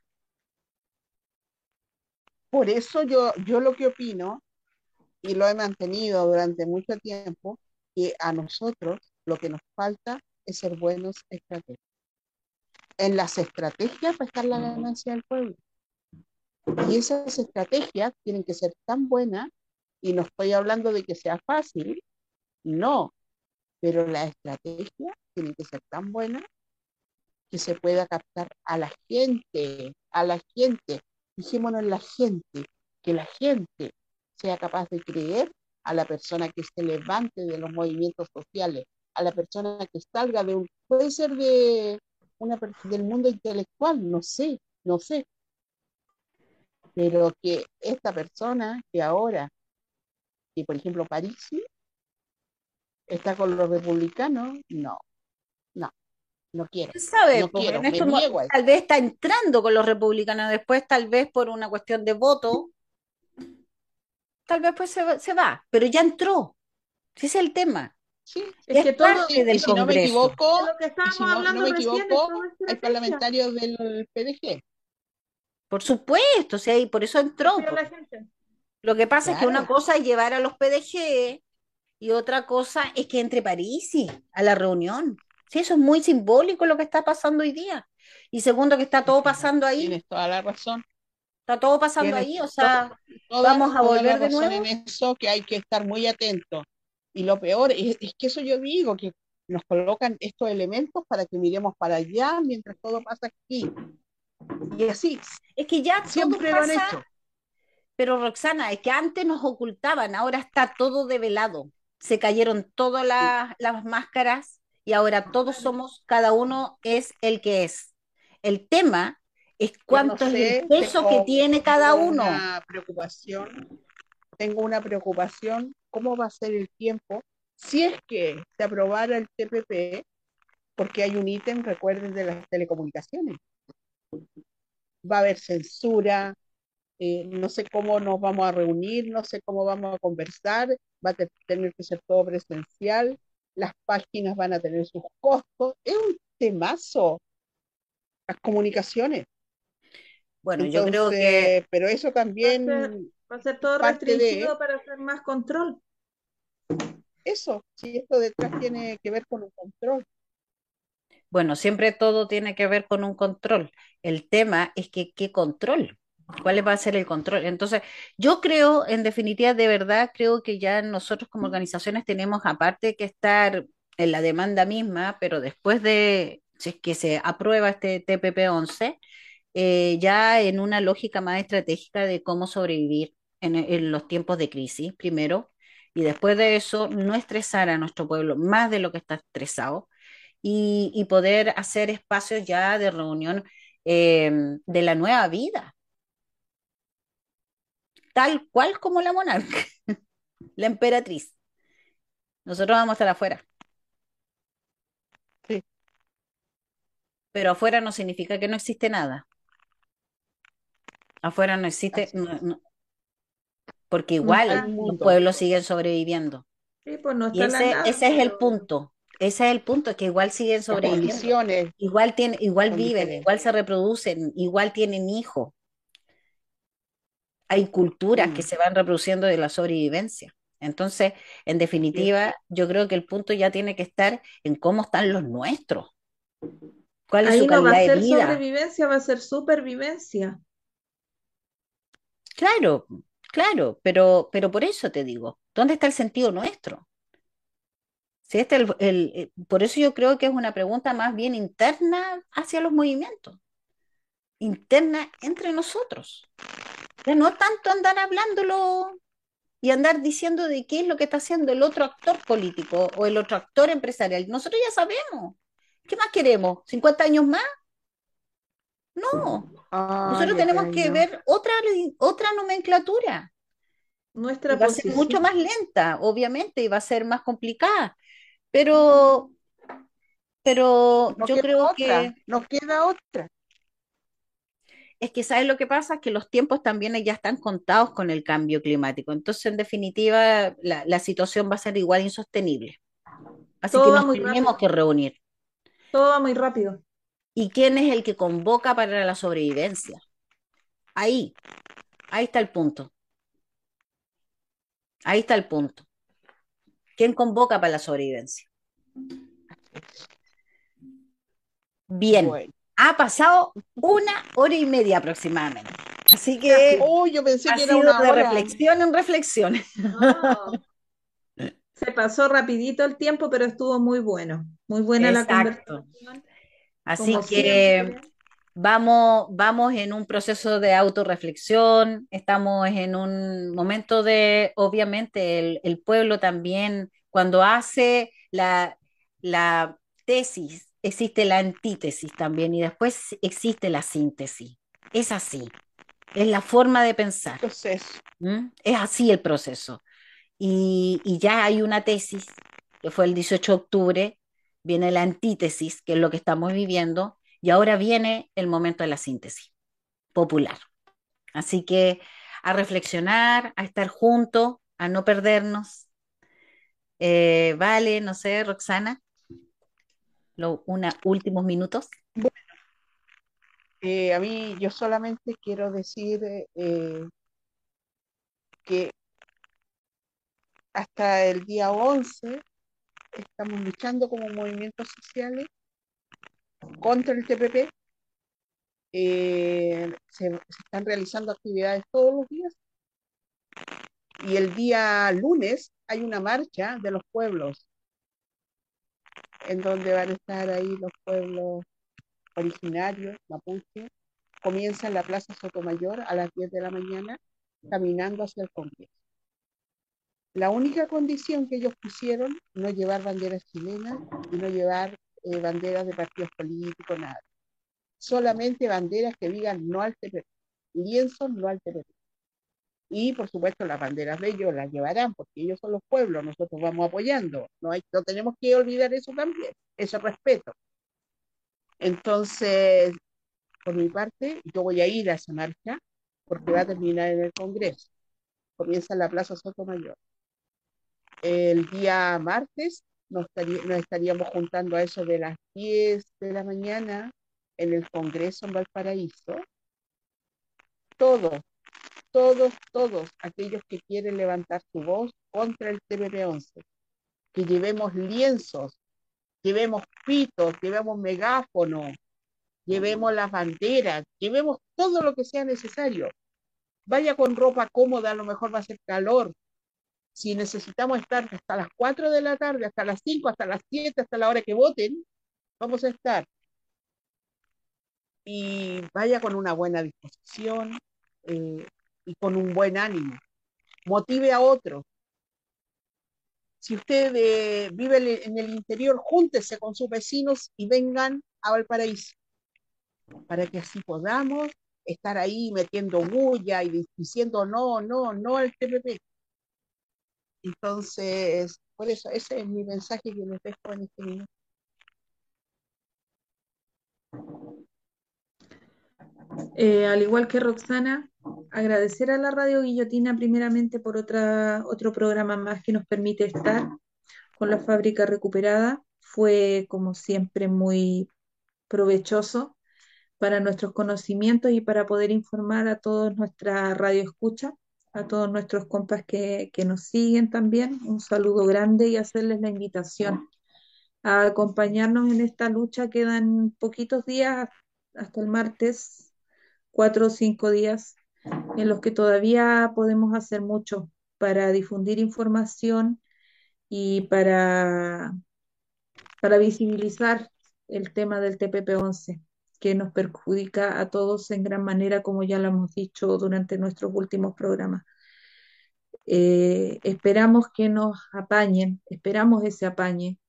Por eso yo, yo lo que opino, y lo he mantenido durante mucho tiempo, que a nosotros lo que nos falta es ser buenos estrategas. En las estrategias va a estar la ganancia del pueblo. Y esas estrategias tienen que ser tan buenas, y no estoy hablando de que sea fácil, no, pero la estrategia tiene que ser tan buena que se pueda captar a la gente, a la gente, fijémonos en la gente, que la gente sea capaz de creer a la persona que se levante de los movimientos sociales, a la persona que salga de un, puede ser de una del mundo intelectual, no sé, no sé, pero que esta persona que ahora, que por ejemplo Parisi, está con los republicanos, no, no, no quiero. ¿Quién sabe? No quiero, en eso. tal vez está entrando con los republicanos, después tal vez por una cuestión de voto, tal vez pues se, se va, pero ya entró. Ese es el tema. Sí, Es Es que todo, parte de del y si no me equivoco, lo que y estábamos si no, me equivoco, hay parlamentarios del PDG. Por supuesto, o sea, y por eso entró. La gente. Lo que pasa es que una cosa es llevar a los PDG y otra cosa es que entre Parisi a la reunión. Sí, eso es muy simbólico lo que está pasando hoy día. Y segundo, que está todo pasando ahí, Tienes toda la razón. está todo pasando Tienes ahí, o sea, Toda, Vamos a toda volver la de razón nuevo. en eso que hay que estar muy atentos. Y lo peor es, es que eso yo digo, que nos colocan estos elementos para que miremos para allá mientras todo pasa aquí. Y así, es que ya todo siempre lo han hecho. pero Roxana, es que antes nos ocultaban, ahora está todo develado. Se cayeron todas la- las máscaras y ahora todos somos, cada uno es el que es. El tema es Yo no cuánto es el peso que tiene cada tengo uno. Una preocupación, tengo una preocupación, ¿cómo va a ser el tiempo si es que se aprobara el TPP? Porque hay un ítem, recuerden, de las telecomunicaciones. Va a haber censura, eh, no sé cómo nos vamos a reunir, no sé cómo vamos a conversar, va a te- tener que ser todo presencial, las páginas van a tener sus costos, es un temazo, las comunicaciones. Bueno, yo creo que pero eso también, Va a ser- todo de- restringido para hacer más control. eso, si esto detrás tiene que ver con un control. Bueno, siempre todo tiene que ver con un control. El tema es que qué control. ¿Cuál va a ser el control? Entonces, yo creo, en definitiva, de verdad, creo que ya nosotros como organizaciones tenemos aparte que estar en la demanda misma, pero después de si es que se aprueba este TPP-11, eh, ya en una lógica más estratégica de cómo sobrevivir en, en los tiempos de crisis, primero, y después de eso, no estresar a nuestro pueblo más de lo que está estresado y, y poder hacer espacios ya de reunión eh, de la nueva vida tal cual como la monarca, la emperatriz. Nosotros vamos a estar afuera. Sí, Pero afuera no significa que no existe nada. Afuera no existe, no- no- porque igual los pueblos siguen sobreviviendo. sí, pues no Y ese, nada, ese es el punto. Ese es el punto, que igual siguen sobreviviendo. Igual tienen, igual viven, igual se reproducen, igual tienen hijos. Hay culturas que Mm, se van reproduciendo de la sobrevivencia. Entonces, en es. definitiva, yo creo que el punto ya tiene que estar en cómo están los nuestros. cuál es su ahí no va a calidad de ser vida. sobrevivencia, va a ser supervivencia. Claro, claro, pero, pero por eso te digo, ¿dónde está el sentido nuestro? Si este el, el- eh, por eso yo creo que es una pregunta más bien interna hacia los movimientos, interna entre nosotros. Ya no tanto andar hablándolo y andar diciendo de qué es lo que está haciendo el otro actor político o el otro actor empresarial. Nosotros ya sabemos. ¿Qué más queremos? ¿50 años más? No. Nosotros tenemos que no. ver otra, otra nomenclatura. Nuestra va a ser mucho más lenta, obviamente, y va a ser más complicada. Pero, pero yo creo otra, que no queda otra. es que, ¿sabes lo que pasa? Que los tiempos también ya están contados con el cambio climático. Entonces, en definitiva, la, la situación va a ser igual insostenible. Así que Todo va nos tenemos que reunir. todo va muy rápido. ¿Y quién es el que convoca para la sobrevivencia? Ahí, ahí está el punto. Ahí está el punto. ¿Quién convoca para la sobrevivencia? Bien, Bueno. ha pasado una hora y media aproximadamente. Así que Oh, yo pensé ha que era sido una de hora. reflexión en reflexión. Se pasó rapidito el tiempo, pero estuvo muy bueno. Muy buena la conversación, Así como que siempre. vamos, vamos en un proceso de autorreflexión, estamos en un momento de, obviamente, el, el pueblo también, cuando hace la, la tesis, existe la antítesis también y después existe la síntesis. Es así, es la forma de pensar. Entonces, ¿m? Es así el proceso. Y, y ya hay una tesis, que fue el 18 de octubre, viene la antítesis, que es lo que estamos viviendo, y ahora viene el momento de la síntesis popular. Así que a reflexionar, a estar juntos, a no perdernos. Eh, vale, no sé, Roxana, lo, una, últimos minutos. eh, a mí yo solamente quiero decir eh, que hasta el día 11 estamos luchando como movimientos sociales contra el TPP. Eh, se, se están realizando actividades todos los días y el día lunes hay una marcha de los pueblos en donde van a estar ahí los pueblos originarios, mapuche. Comienza en la Plaza Sotomayor a las 10 de la mañana caminando hacia el Congreso. La única condición que ellos pusieron, no llevar banderas chilenas y no llevar eh, banderas de partidos políticos, nada. Solamente banderas que digan no al TPP, lienzos no al. Y por supuesto las banderas de ellos las llevarán porque ellos son los pueblos, nosotros vamos apoyando. No, no tenemos que olvidar eso también, ese respeto. Entonces, por mi parte, yo voy a ir a esa marcha porque va a terminar en el Congreso. Comienza en la Plaza Sotomayor. El día martes nos, estaría, nos estaríamos juntando a eso de las 10 de la mañana en el Congreso en Valparaíso. Todos, todos, todos aquellos que quieren levantar su voz contra el TPP-11, que llevemos lienzos, llevemos pitos, llevemos megáfonos, llevemos las banderas, llevemos todo lo que sea necesario. Vaya con ropa cómoda, a lo mejor va a ser calor. Si necesitamos estar hasta las 4 de la tarde, hasta las 5, hasta las 7, hasta la hora que voten, vamos a estar. Y vaya con una buena disposición eh, y con un buen ánimo. Motive a otros. Si usted eh, vive en el interior, júntese con sus vecinos y vengan a Valparaíso para que así podamos estar ahí metiendo bulla y diciendo no, no, no al TPP. Entonces, por eso, ese es mi mensaje que les dejo en este minuto. Eh, al igual que Roxana, agradecer a la Radio Guillotina primeramente por otra, otro programa más que nos permite estar con la fábrica recuperada. Fue, como siempre, muy provechoso para nuestros conocimientos y para poder informar a todos nuestra radio escucha, a todos nuestros compas que, que nos siguen también. Un saludo grande y hacerles la invitación a acompañarnos en esta lucha. Quedan poquitos días hasta el martes, cuatro o cinco días, en los que todavía podemos hacer mucho para difundir información y para, para visibilizar el tema del TPP-11 que nos perjudica a todos en gran manera, como ya lo hemos dicho durante nuestros últimos programas. Eh, esperamos que nos apañen, esperamos ese apañe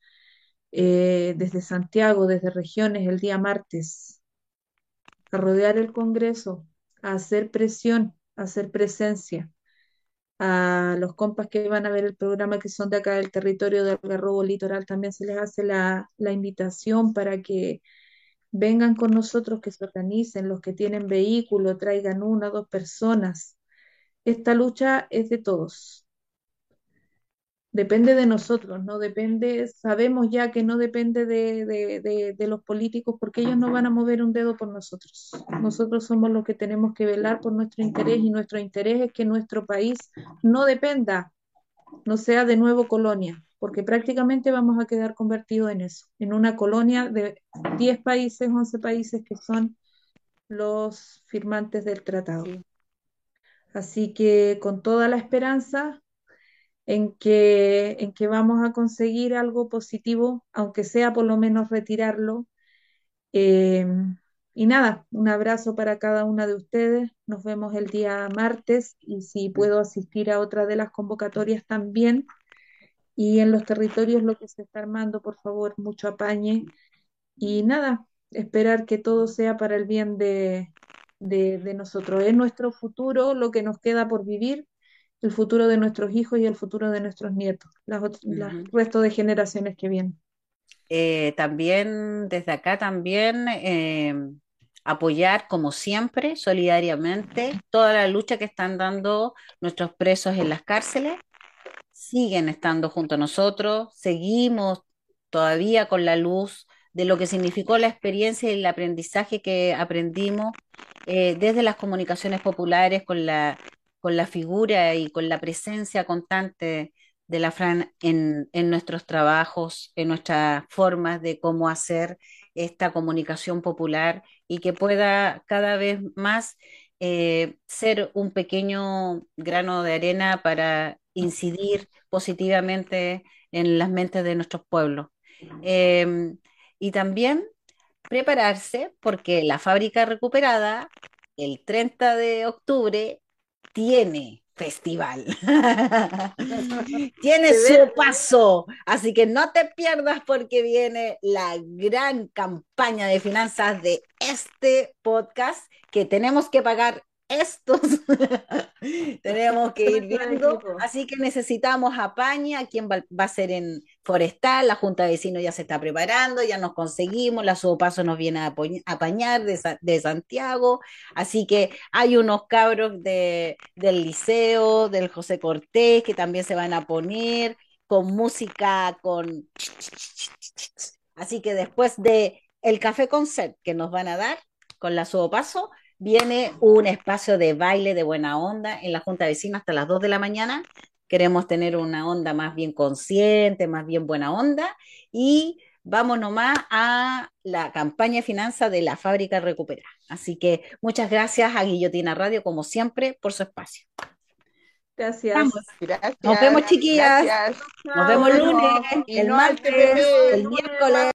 eh, desde Santiago, desde regiones, el día martes, a rodear el Congreso, a hacer presión, a hacer presencia. A los compas que van a ver el programa que son de acá del territorio del Algarrobo Litoral también se les hace la, la invitación para que vengan con nosotros, que se organicen, los que tienen vehículo, traigan una dos personas. Esta lucha es de todos. Depende de nosotros, no depende, sabemos ya que no depende de, de, de, los políticos porque ellos no van a mover un dedo por nosotros. Nosotros somos los que tenemos que velar por nuestro interés y nuestro interés es que nuestro país no dependa, no sea de nuevo colonia porque prácticamente vamos a quedar convertidos en eso, en una colonia de 10 países, 11 países que son los firmantes del tratado. Así que con toda la esperanza en que, en que vamos a conseguir algo positivo, aunque sea por lo menos retirarlo. Eh, y nada, un abrazo para cada una de ustedes. Nos vemos el día martes y si puedo asistir a otra de las convocatorias también, y en los territorios lo que se está armando, por favor, mucho apañe y nada, esperar que todo sea para el bien de, de, nosotros. Es nuestro futuro lo que nos queda por vivir, el futuro de nuestros hijos y el futuro de nuestros nietos, las, resto de generaciones que vienen. Eh, también desde acá también eh, apoyar como siempre solidariamente toda la lucha que están dando nuestros presos en las cárceles siguen estando junto a nosotros, seguimos todavía con la luz de lo que significó la experiencia y el aprendizaje que aprendimos eh, desde las comunicaciones populares con la, con la figura y con la presencia constante de la Fran en, en nuestros trabajos, en nuestras formas de cómo hacer esta comunicación popular y que pueda cada vez más eh, ser un pequeño grano de arena para incidir positivamente en las mentes de nuestros pueblos. Em, y también prepararse porque la fábrica recuperada el 30 de octubre tiene festival. tiene su paso. Así que no te pierdas porque viene la gran campaña de finanzas de este podcast que tenemos que pagar estos. Tenemos que ir viendo, así que necesitamos apaña, quién va, a ser en Forestal, la Junta de Vecinos ya se está preparando, ya nos conseguimos, la Paso nos viene a apañar de, Santiago, así que hay unos cabros de, del liceo, del José Cortés, que también se van a poner con música, con... Así que después de el café concert que nos van a dar con la Paso, viene un espacio de baile de buena onda en la Junta de Vecinos hasta las 2 de la mañana. Queremos tener una onda más bien consciente, más bien buena onda. Y vamos nomás a la campaña de finanzas de la fábrica Recupera. Así que muchas gracias a Guillotina Radio, como siempre, por su espacio. Gracias. Gracias. Nos vemos, chiquillas. Gracias. Nos vemos el lunes, el martes, el miércoles.